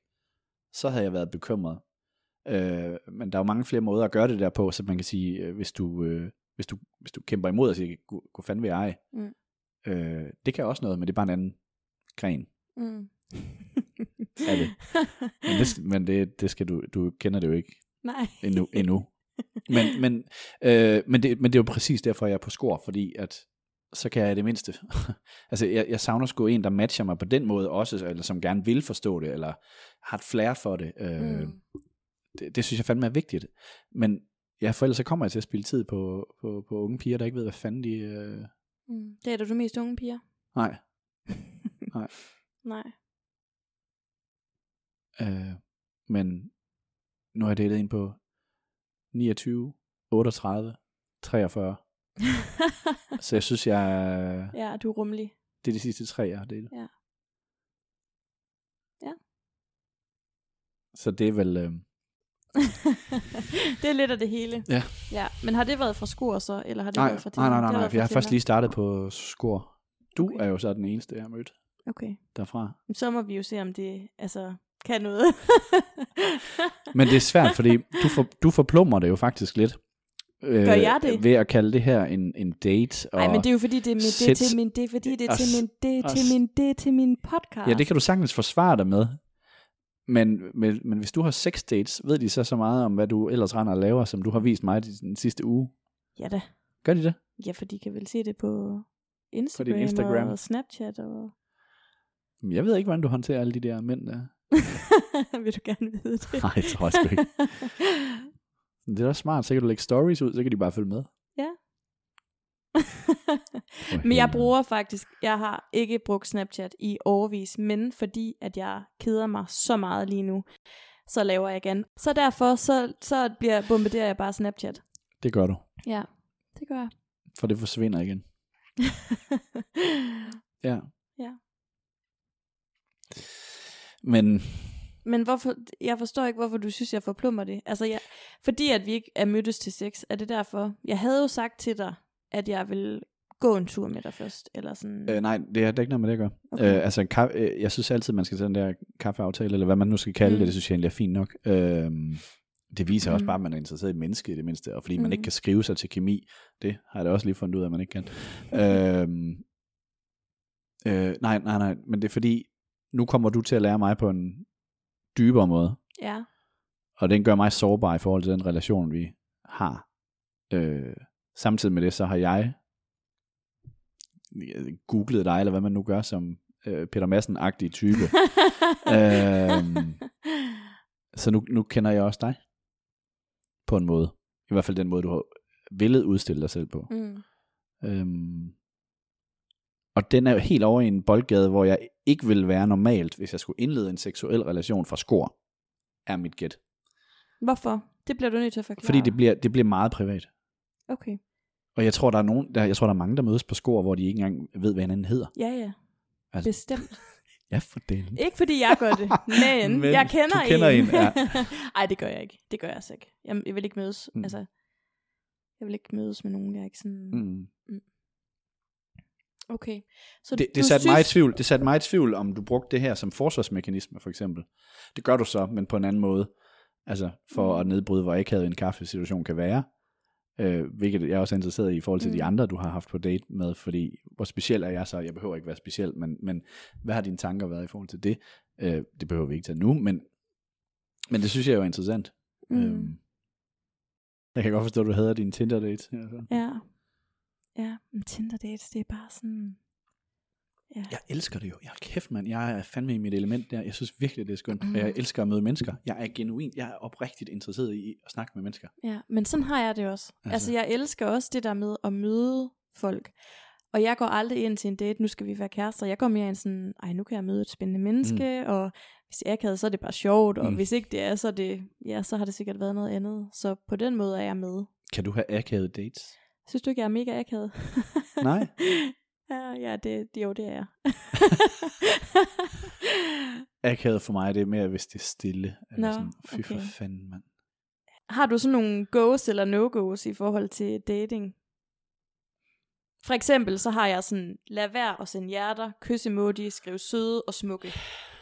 så havde jeg været bekymret. Øh, men der er jo mange flere måder at gøre det der på, så man kan sige, øh, hvis, du, øh, hvis, du, hvis du kæmper imod og siger, gå, fanden ved ej, Mm. Øh, det kan også noget, men det er bare en anden gren. Mm. Er det? Men, det, men det, det skal du, du kender det jo ikke Nej. endnu. endnu. Men, men, øh, men, det, men det er jo præcis derfor, jeg er på skor, fordi at så kan jeg det mindste. altså, jeg, jeg savner sgu en, der matcher mig på den måde også, eller som gerne vil forstå det, eller har et flair for det. Øh, mm. det. Det synes jeg fandme er vigtigt. Men ja, for ellers så kommer jeg til at spille tid på, på, på unge piger, der ikke ved, hvad fanden de... Øh... Mm. Det er da du mest unge piger? Nej. Nej. Øh, men nu har jeg datet en på 29, 38, 43. Så jeg synes, jeg ja, du er rummelig. det er de sidste tre, jeg har datet. Ja. Ja. Så det er vel... Øh, det er lidt af det hele. Ja. ja. Men har det været fra skor så, eller har det nej, været fra nej, nej, nej, nej, været for jeg har først lige startet på score. Du Okay. er jo så den eneste, jeg har mødt Okay. derfra. Så må vi jo se, om det altså, kan noget. Men det er svært, fordi du, for, du forplummer det jo faktisk lidt. Øh, Gør jeg det? Ved at kalde det her en, en date. Og, Nej, men det er jo fordi, det er, min, det er til min, det er fordi, det er og til min, det er til min, det er til min podcast. Ja, det kan du sagtens forsvare dig med. Men, men, men hvis du har seks dates, ved de så så meget om, hvad du ellers render og laver, som du har vist mig den sidste uge? Ja da. Gør de det? Ja, for de kan vel se det på Instagram, Instagram. og Snapchat og... Jeg ved ikke, hvordan du håndterer alle de der mænd der. Vil du gerne vide det? Nej, det tror jeg ikke. Det er da smart, så kan du lægge stories ud, så kan de bare følge med. Men jeg bruger faktisk, jeg har ikke brugt Snapchat i overvis, men fordi at jeg keder mig så meget lige nu, så laver jeg igen. Så derfor, så, så bliver bombarderer jeg bare Snapchat. Det gør du, Ja, det gør jeg. for det forsvinder igen. Ja. Ja. Men Men hvorfor, jeg forstår ikke, hvorfor du synes, jeg forplummer det. Altså, jeg, fordi at vi ikke er mødtes til sex, er det derfor? Jeg havde jo sagt til dig, at jeg vil gå en tur med dig først, eller sådan. øh, nej, det er ikke noget med det at gøre. Okay. Øh, altså, ka- øh, jeg synes altid, man skal tage den der kaffeaftale, eller hvad man nu skal kalde Mm. det, det synes jeg egentlig er fint nok. Øh, det viser mm. også Mm. bare, at man er interesseret i et menneske i det mindste, og fordi mm. man Mm. ikke kan skrive sig til kemi, det har jeg da også lige fundet ud af, at man ikke kan. øh, øh, nej, nej, nej, men det er fordi, nu kommer du til at lære mig på en dybere måde, Ja. og den gør mig sårbar i forhold til den relation, vi har. Øh, samtidig med det, så har jeg øh, googlet dig, eller hvad man nu gør som øh, Peter Madsen-agtig type. øhm, så nu, nu kender jeg også dig. På en måde. I hvert fald den måde, du har villet udstille dig selv på. mm. Øhm, og den er jo helt over i en boldgade, hvor jeg ikke vil være normalt, hvis jeg skulle indlede en seksuel relation fra skor, er mit gæt. Hvorfor? Det bliver du nødt til at forklare. Fordi det bliver, det bliver meget privat. Okay. Og jeg tror, der er nogen, der, jeg tror, der er mange, der mødes på skor, hvor de ikke engang ved, hvad hinanden hedder. Ja, ja. Altså-. Bestemt. Ja, for delen. Ikke fordi jeg gør det, men, Men jeg kender du kender en, ja. Ej, det gør jeg ikke. Det gør jeg altså ikke. Jeg, jeg vil ikke mødes, Mm. mm. altså, jeg vil ikke mødes med nogen, jeg ikke sådan... Mm. Okay. Så Det, det, satte synes, mig i tvivl, det satte mig i tvivl, om du brugte det her som forsvarsmekanisme, for eksempel. Det gør du så, men på en anden måde. Altså, for Mm. at nedbryde, hvor ikke havde en kaffesituation kan være. Øh, hvilket jeg også er interesseret i, i forhold til mm. de andre, du har haft på date med, fordi hvor speciel er jeg så? Jeg behøver ikke være speciel, men, men hvad har dine tanker været i forhold til det? Øh, det behøver vi ikke tage nu, men, men det synes jeg jo er interessant. Mm. Øhm, jeg kan godt forstå, at du hader dine Tinder dates. Altså. Ja. Ja, men Tinder dates, det er bare sådan... Ja. Jeg elsker det jo. Jeg kæft, mand. Jeg er fandme i mit element der. Jeg synes virkelig, det er skønt. Mm. Og jeg elsker at møde mennesker. Jeg er genuint, jeg er oprigtigt interesseret i at snakke med mennesker. Ja, men sådan har jeg det også. Altså. Altså, jeg elsker også det der med at møde folk. Og jeg går aldrig ind til en date, nu skal vi være kærester. Jeg går mere ind sådan, ej, nu kan jeg møde et spændende menneske, mm. og hvis jeg havde, så er det bare sjovt, og Mm. hvis ikke det er, så, er det, ja, så har det sikkert været noget andet. Så på den måde er jeg med. Kan du have akavet dates? Synes du ikke, jeg er mega akavet? Nej. ja, ja det, jo, det er jeg. Akavet for mig, det er mere, hvis det er stille. Eller Nå, sådan, fy for okay. fanden, mand. Har du sådan nogle goes eller no-goes i forhold til dating? For eksempel så har jeg sådan, lad være at sende hjerter, kys emoji, skriv søde og smukke.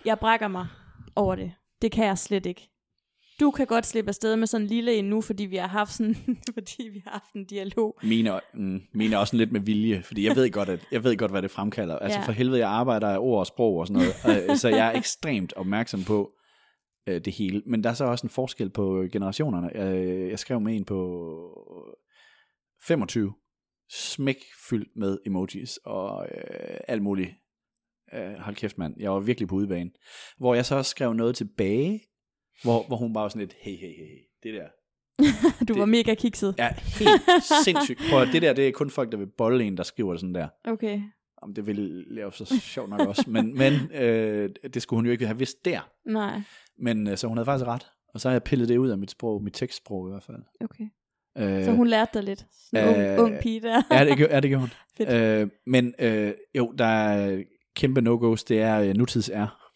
Jeg brækker mig over det. Det kan jeg slet ikke. Du kan godt slippe afsted med sådan en lille en nu, fordi vi har haft sådan, fordi vi har haft en dialog. Mine, er- mm, mine er også lidt med vilje, fordi jeg ved godt, at, jeg ved godt hvad det fremkalder. Altså Ja. for helvede, jeg arbejder af ord og sprog og sådan noget, og, så jeg er ekstremt opmærksom på øh, det hele. Men der er så også en forskel på generationerne. Jeg, jeg skrev med en på 25, smæk fyldt med emojis og øh, alt muligt. Øh, hold kæft mand, jeg var virkelig på udebane. Hvor jeg så også skrev noget tilbage, hvor, hvor hun bare var sådan lidt, hey, hey, hey, det der, Du Det- var mega kikset. er helt sindssygt. Prøv at, det der, det er kun folk, der vil bolle en, der skriver det sådan der. Okay. Om det ville lave så sjovt nok også. Men, men øh, det skulle hun jo ikke have vidst der. Nej, Men øh, så hun havde faktisk ret. Og så har jeg pillet det ud af mit sprog, mit tekstsprog i hvert fald. okay. Øh, Så hun lærte dig lidt. Sådan en øh, ung, ung pige der. Ja, det, ja, det gjorde hun. Fedt. Øh, men øh, jo, der er kæmpe no-go's. Det er øh, nutids er.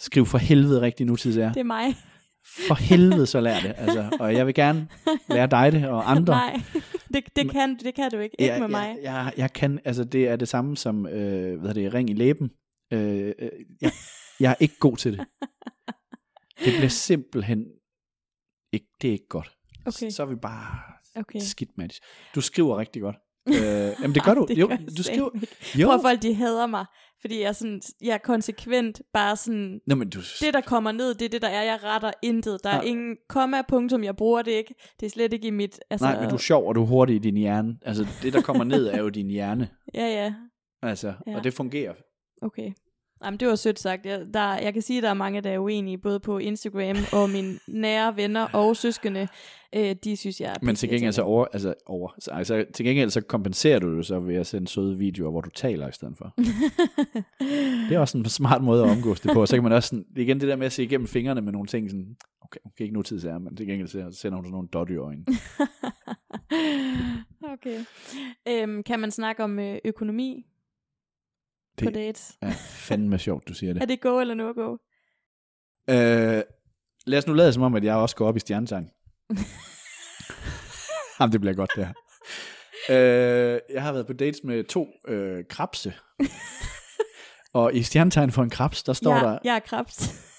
Skriv for helvede rigtig nutids er. Det er mig. For helvede så lær det. Altså, og jeg vil gerne lære dig det og andre. Nej, det, det, kan, det kan du ikke. Ikke med mig. Jeg, jeg, jeg kan, altså det er det samme som, øh, hvad hedder det, ring i læben. Øh, øh, jeg, jeg er ikke god til det. Det bliver simpelthen, ikke, det er ikke godt. Okay. Så er vi bare Okay. skidt match. Du skriver rigtig godt. Øh, jamen det gør du. det jo, gør jeg du skriver. Jo. Prøv folk, de hader mig, fordi jeg er, sådan, jeg er konsekvent bare sådan, Nå, men du, det der kommer ned, det er det der er, jeg retter intet. Der er Nej. ingen komma, punktum, jeg bruger det ikke. Det er slet ikke i mit, altså, nej, men du er sjov, og du er hurtig i din hjerne. Altså det, der kommer ned, er jo din hjerne. Ja, ja, Altså, Ja. og det fungerer. okay. Jamen, det var sødt sagt. Jeg, der, jeg kan sige, at der er mange, der er uenige, både på Instagram og mine nære venner og søskende. Øh, de synes, jeg er Men til gengæld så over, altså over, så, altså, til gengæld så kompenserer du det så ved at sende søde videoer, hvor du taler i stedet for. Det er også en smart måde at omgås det på. Så kan man også sådan, igen det der med at se igennem fingrene med nogle ting, sådan, okay, okay ikke nutid er, men til gengæld så sender hun sådan nogle dot i øjnene. okay. Øhm, kan man snakke om øh, økonomi det... på dates? Ja, fandme sjovt, du siger det. Er det go eller no go? Øh, lad os nu lade som om, at jeg også går op i stjernetegn. Jamen, det bliver godt, det her. Øh, jeg har været på dates med to øh, krabse. og i stjernetegn for en krabs, der står jeg, der... jeg er krebs.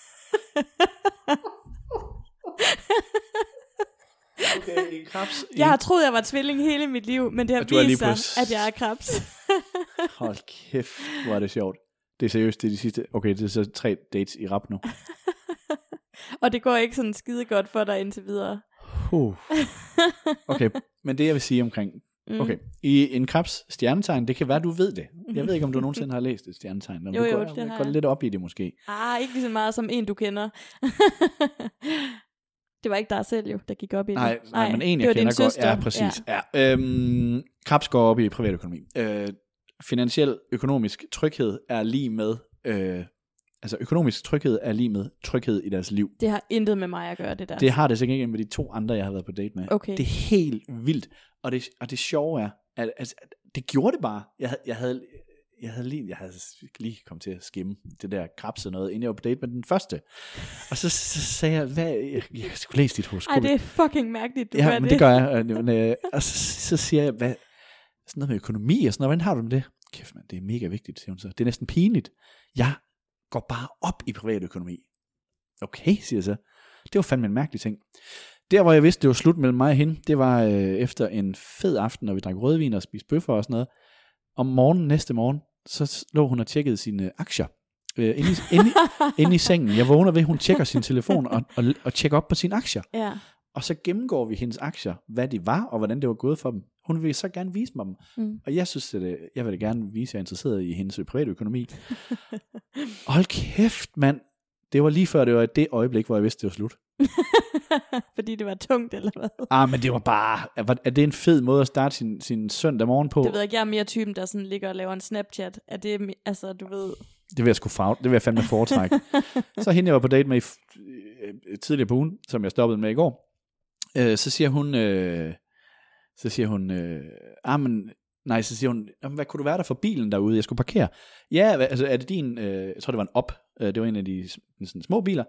Okay, en krabs. Jeg har troet, jeg var tvilling hele mit liv, men det har vist sig, på- at jeg er krebs. Hold kæft, hvor er det sjovt. Det er seriøst, det er de sidste... Okay, det er så tre dates i rap nu. Og det går ikke sådan skide godt for dig indtil videre. Uh. Okay, men det jeg vil sige omkring... Mm. Okay, i en krebs stjernetegn, det kan være, du ved det. Jeg ved ikke, om du nogensinde har læst et stjernetegn. Om Jo, du jo, går, det har går jeg. lidt op i det måske. Ah, ikke lige så meget som en, du kender. det var ikke dig selv jo, der gik op i Nej, det. nej, men en, det jeg var kender godt. Ja, præcis. Ja. Ja. Øhm, Krebs går op i privatøkonomi. Øh, finansiel økonomisk tryghed er lige med... Øh, altså økonomisk tryghed er lige med tryghed i deres liv. Det har intet med mig at gøre, det der. Det har det sikkert ikke med de to andre, jeg har været på date med. Okay. Det er helt vildt. Og det, og det sjove er, at, at, at det gjorde det bare. Jeg, jeg havde, jeg havde lige, jeg havde lige kommet til at skimme det der krabse noget, inden jeg var på date med den første. Og så, så sagde jeg, hvad, jeg, jeg skulle læse dit horoskop. Ej, det er fucking mærkeligt, du ja, gør men det gør jeg. øh, Men, øh, og så, så siger jeg, hvad, sådan noget med økonomi og sådan noget, hvordan har du med det? Kæft mand, det er mega vigtigt, siger hun så. Det er næsten pinligt. Jeg går bare op i privatøkonomi. Okay, siger jeg så. Det var fandme en mærkelig ting. Der, hvor jeg vidste, det var slut mellem mig og hende, det var øh, efter en fed aften, når vi drak rødvin og spiste bøffer og sådan noget. Om morgenen, næste morgen, så lå hun og tjekkede sine aktier. Øh, inde, i, inde, i, inde i sengen. Jeg vågner ved, at hun tjekker sin telefon og, og, og tjekker op på sine aktier. Ja. Og så gennemgår vi hendes aktier, hvad de var, og hvordan det var gået for dem. Hun vil så gerne vise mig dem. Mm. Og jeg synes, at øh, jeg vil da gerne vise, at jeg er interesseret i hendes private økonomi. Hold kæft, mand. Det var lige før, det var det øjeblik, hvor jeg vidste, det var slut. Fordi det var tungt, eller hvad? Ah, men det var bare... Er, er det en fed måde at starte sin, sin søndag morgen på? Det ved jeg ikke, jeg er mere typen, der sådan ligger og laver en Snapchat. Er det, altså, du ved... Det vil jeg sgu farve. Det vil jeg fandme foretrække. så hende, jeg var på date med i, øh, tidligere på ugen, som jeg stoppede med i går, øh, så siger hun, øh, så siger hun, øh, ah, men, nej, så siger hun, "Jamen, hvad kunne du være der for bilen derude, jeg skulle parkere? Ja, hvad, altså er det din, øh, jeg tror det var en op, øh, det var en af de sådan, små biler,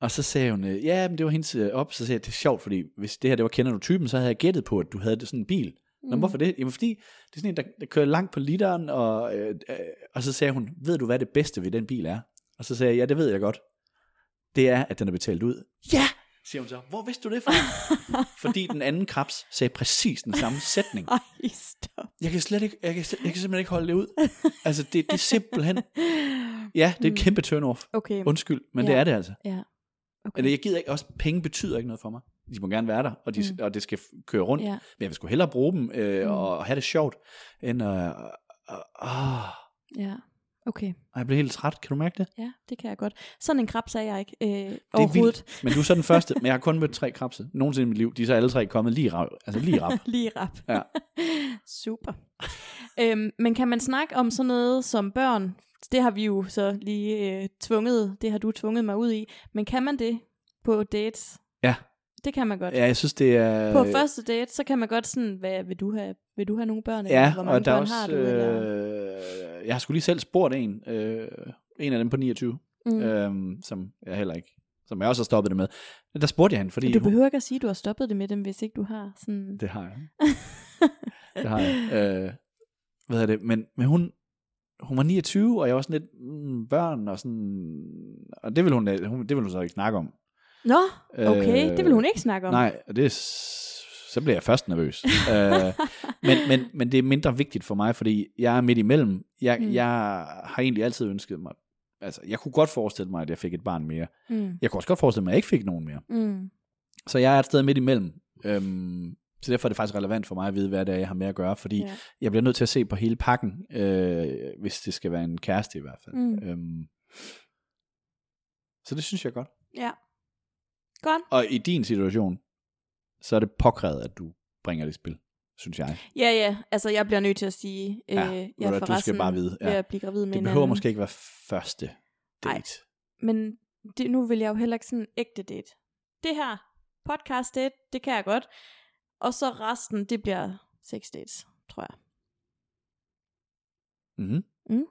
og så sagde hun, øh, ja, men det var hendes øh, op, så sagde jeg, det er sjovt, fordi hvis det her, det var kender du typen, så havde jeg gættet på, at du havde sådan en bil. Nå, Mm. hvorfor det? Jamen fordi, det er sådan en, der, der kører langt på literen, og, øh, øh, og så sagde hun, ved du hvad det bedste ved den bil er? Og så sagde jeg, ja, det ved jeg godt. Det er, at den er betalt ud. Ja, siger hun så. Hvor vidste du det fra? fordi den anden krabs sagde præcis den samme sætning. Ej, stop. Jeg kan slet ikke, jeg kan, jeg kan simpelthen ikke holde det ud. Altså, det, det er simpelthen, ja, det er et kæmpe turn-off. Okay. Undskyld, men Ja. det er det altså. Ja. Okay. Eller jeg gider ikke, også penge betyder ikke noget for mig. De må gerne være der, og, de, Mm. mm. og det skal køre rundt. Ja. Men jeg vil sgu hellere bruge dem øh, Mm. mm. og have det sjovt, end at... Øh, øh, øh, Ja. Okay. jeg bliver helt træt. Kan du mærke det? Ja, det kan jeg godt. Sådan en krebs er jeg ikke øh, Det er overhovedet. vildt. Men du er så den første. Men jeg har kun mødt tre krabse. Nogensinde i mit liv. De er så alle tre kommet lige rap. Altså lige rap. Lige rap. Ja. Super. øhm, men kan man snakke om sådan noget som børn? Det har vi jo så lige øh, tvunget, det har du tvunget mig ud i. Men kan man det på dates? Ja. Det kan man godt. Ja, jeg synes, det er... På første date, så kan man godt sådan, hvad, vil, du have, vil du have nogle børn? eller Ja, hvor mange og der er børn også... har du? eller? Øh, jeg har sgu lige selv spurgt en. Øh, en af dem på 29. Mm. Øhm, som jeg heller ikke... Som jeg også har stoppet det med. Der spurgte jeg hende, fordi... du hun- behøver ikke at sige, at du har stoppet det med dem, hvis ikke du har sådan... Det har jeg. det har jeg. Øh, hvad er det? Men, men hun, hun var 29, og jeg var sådan lidt mm, børn, og sådan... Og det vil hun, hun, det vil hun så ikke snakke om. Nå, okay, Øh, det vil hun ikke snakke om. Nej, og det så bliver jeg først nervøs. øh, men, men, men det er mindre vigtigt for mig, fordi jeg er midt imellem. Jeg, Mm. jeg har egentlig altid ønsket mig, altså jeg kunne godt forestille mig, at jeg fik et barn mere. Mm. Jeg kunne også godt forestille mig, at jeg ikke fik nogen mere. Mm. Så jeg er et sted midt imellem. Øhm, så derfor er det faktisk relevant for mig at vide, hvad det er, jeg har med at gøre, fordi Ja. jeg bliver nødt til at se på hele pakken, øh, hvis det skal være en kæreste i hvert fald. Mm. Øhm, så det synes jeg er godt. ja. Godt. Og i din situation, så er det påkrævet, at du bringer det i spil, synes jeg. Ja, ja. Altså, jeg bliver nødt til at sige, øh, Ja, jeg er hvad, du skal forresten bare vide, ja. at blive gravid med Det behøver anden. måske ikke være første date. Ej. Men det, nu vil jeg jo heller ikke sådan en ægte date. Det her podcast date, det kan jeg godt. og så resten, det bliver sex dates, tror jeg. Mm-hmm.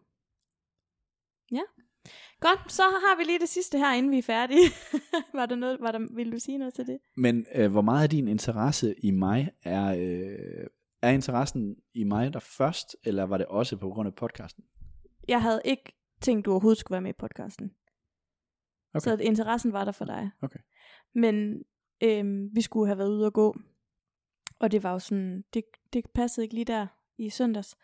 Godt, så har vi lige det sidste her, inden vi er færdige. var der noget, var der, vil du sige noget til det? Men øh, hvor meget af din interesse i mig er, øh, er interessen i mig der først, eller var det også på grund af podcasten? Jeg havde ikke tænkt, du overhovedet skulle være med i podcasten. Okay. Så interessen var der for dig. Okay. Men øhm, vi skulle have været ude og gå. Og det var jo sådan, det, det passede ikke lige der i søndags.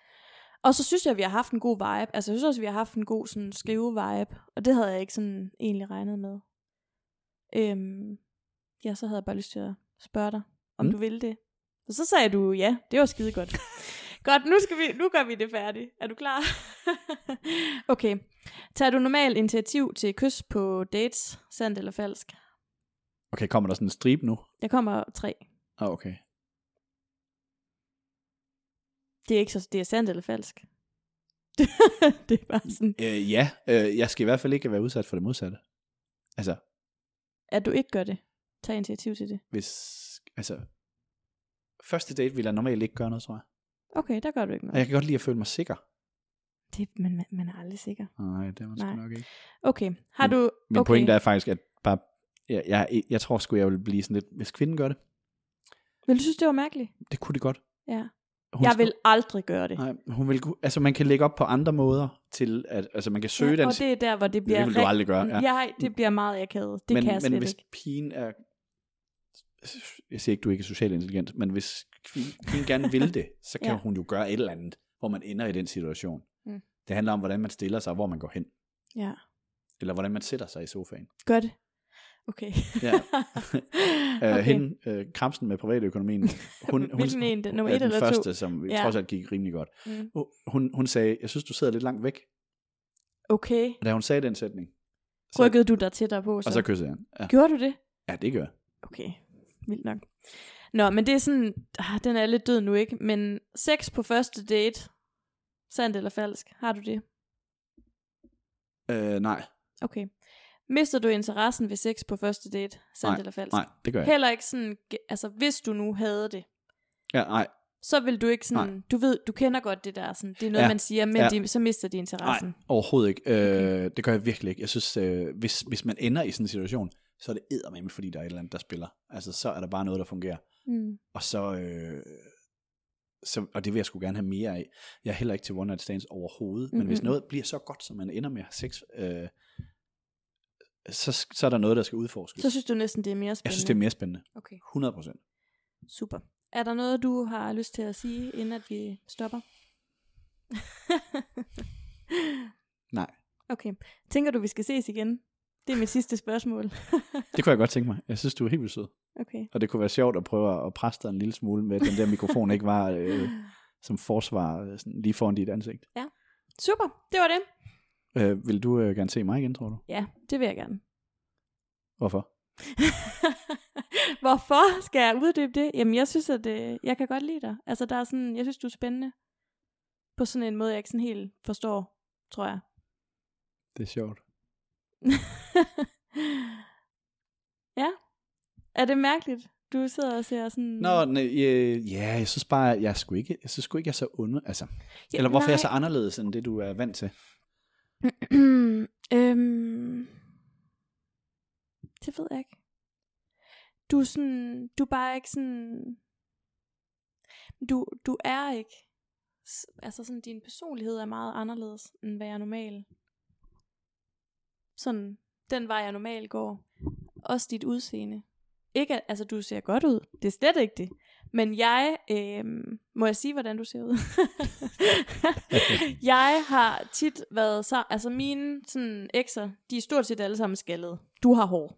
Og så synes jeg, at vi har haft en god vibe. Altså jeg synes også, at vi har haft en god sådan, skrive-vibe. Og det havde jeg ikke sådan egentlig regnet med. Øhm, ja, så havde jeg bare lyst til at spørge dig, om Mm. du ville det. Og så sagde du ja, det var skide godt. godt, nu, skal vi, nu gør vi det færdigt. Er du klar? okay. Tager du normalt initiativ til kys på dates, sandt eller falsk? Okay, kommer der sådan en stribe nu? Der kommer tre. Ah, okay. Det er ikke så, det er sandt eller falsk. det er bare sådan, Øh, ja, øh, jeg skal i hvert fald ikke være udsat for det modsatte. Altså, at du ikke gør det. Tag initiativ til det. hvis... Altså, første date vil jeg normalt ikke gøre noget, tror jeg. Okay, der gør du ikke Og noget. jeg kan godt lide at føle mig sikker. Det, men man, man er aldrig sikker. Nej, det er man sgu Nej. nok ikke. Okay, har Men- du... Min okay. pointe er faktisk, at bare... Jeg, jeg, jeg tror sgu, jeg vil blive sådan lidt... Hvis kvinden gør det, Vil du synes, det var mærkeligt? det kunne det godt. Ja. Hun jeg skulle- vil aldrig gøre det. Nej, hun vil, altså man kan lægge op på andre måder til, at altså man kan søge ja, den. og det er der, hvor det bliver... det vil du aldrig gøre. Ja. Ja, det bliver meget akavet. Det men, kan jeg slet men hvis ikke. pigen er, jeg siger ikke, du ikke er socialt intelligent, men hvis kvinden gerne vil det, så kan Ja. ja. hun jo gøre et eller andet, hvor man ender i den situation. Mm. Det handler om, hvordan man stiller sig, og hvor man går hen. Ja, Eller hvordan man sætter sig i sofaen. gør det. Okay. Ja. okay. Uh, hende, uh, Kramsen med privatøkonomien, hun, hun, Hvilken en? Nummer er et den eller to? første, som Ja. trods alt gik rimelig godt. Mm. Hun, hun sagde, jeg synes, du sidder lidt langt væk. Okay. Da hun sagde den sætning, så, Rykkede du dig tættere på? Så? og så kyssede jeg. Ja. Gjorde du det? ja, det gør jeg. Okay, vildt nok. Nå, men det er sådan, ah, den er lidt død nu, ikke? Men sex på første date, sandt eller falsk, har du det? Uh, nej, Okay. Mister du interessen ved sex på første date, sandt Nej, eller falsk? nej, det gør jeg. Heller ikke sådan, altså hvis du nu havde det, Ja, nej, så vil du ikke sådan, Nej. du ved, du kender godt det der, sådan, det er noget, ja. Man siger, men ja. de, så mister de nej, interessen. overhovedet ikke. Øh, det gør jeg virkelig ikke. Jeg synes, øh, hvis, hvis man ender i sådan en situation, så er det eddermame, fordi der er et eller andet, der spiller. Altså, så er der bare noget, der fungerer. Mm. Og så, øh, så, og det vil jeg sgu gerne have mere af. Jeg er heller ikke til one night stands overhovedet, men Mhm. hvis noget bliver så godt, som man ender med at have sex, øh, så, så er der noget, der skal udforskes. Så synes du næsten, det er mere spændende? jeg synes, det er mere spændende. Okay, 100 procent. super. Er der noget, du har lyst til at sige, inden at vi stopper? Nej, Okay. Tænker du, vi skal ses igen? Det er mit sidste spørgsmål. det kunne jeg godt tænke mig. Jeg synes, du er helt vildt sød. okay. Og det kunne være sjovt at prøve at presse dig en lille smule med, at den der mikrofon ikke var øh, som forsvar øh, sådan lige foran dit ansigt. Super, det var det. Øh, vil du øh, gerne se mig igen, tror du? Ja, det vil jeg gerne. Hvorfor? Hvorfor skal jeg uddybe det? Jamen, jeg synes, at øh, jeg kan godt lide dig. Altså, der er sådan, jeg synes, du er spændende. På sådan en måde, jeg ikke sådan helt forstår, tror jeg. Det er sjovt. ja. Er det mærkeligt? Du sidder og ser sådan... Nå, nej, øh, ja, jeg synes bare, jeg er sgu ikke, jeg synes sgu ikke, jeg er så under, altså. Ja, Eller hvorfor er jeg så nej. anderledes, end det du er vant til? øhm, det ved jeg ikke. Du er sådan, du er bare ikke sådan, du, du er ikke, altså sådan din personlighed er meget anderledes, end hvad jeg normalt, sådan, den vej jeg normalt går. Også dit udseende. Ikke, altså du ser godt ud, det er slet ikke det. Men jeg, øhm, må jeg sige, hvordan du ser ud? jeg har tit været så, altså mine sådan, ekser, de er stort set alle sammen skaldede. Du har hår.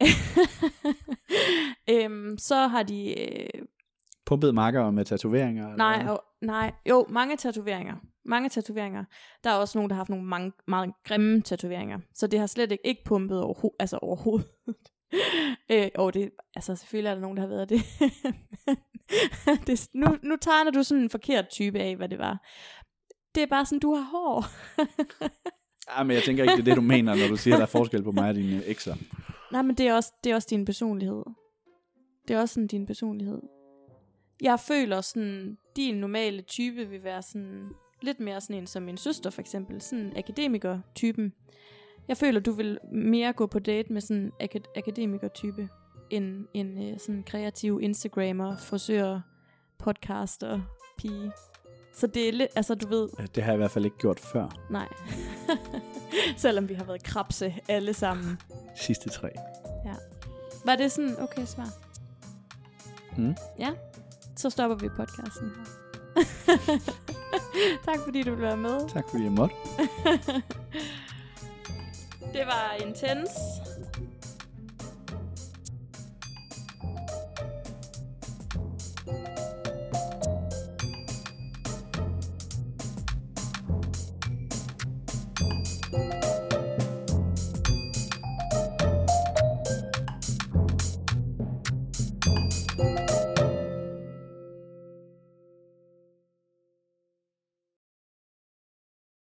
øhm, så har de, øh, Pumpet makker med tatoveringer? nej, jo, nej, jo, mange tatoveringer. Mange tatoveringer. Der er også nogen, der har haft nogle mange, meget grimme tatoveringer. Så det har slet ikke, ikke pumpet overho- altså overhovedet. øh, og det, altså selvfølgelig er der nogen, der har været det. det nu, nu tegner du sådan en forkert type af, hvad det var. Det er bare sådan, du har hår. Ja, men jeg tænker ikke, det er det, du mener, når du siger, der er forskel på mig og dine ekser. Nej, men det er også, det er også din personlighed. Det er også sådan din personlighed. jeg føler sådan, din normale type vil være sådan, lidt mere sådan en som min søster for eksempel, sådan akademiker-typen. Jeg føler, du vil mere gå på date med sådan akad- akademiker-type, end en øh, sådan kreativ Instagrammer, frisør, podcaster, pige. Så det er lidt, altså du ved, Ja, Det har jeg i hvert fald ikke gjort før. nej. Selvom vi har været krabse alle sammen. Sidste tre. Var det sådan, okay svar? Mm. Ja, så stopper vi podcasten her. tak fordi du ville være med. Tak fordi jeg måtte. Det var intens.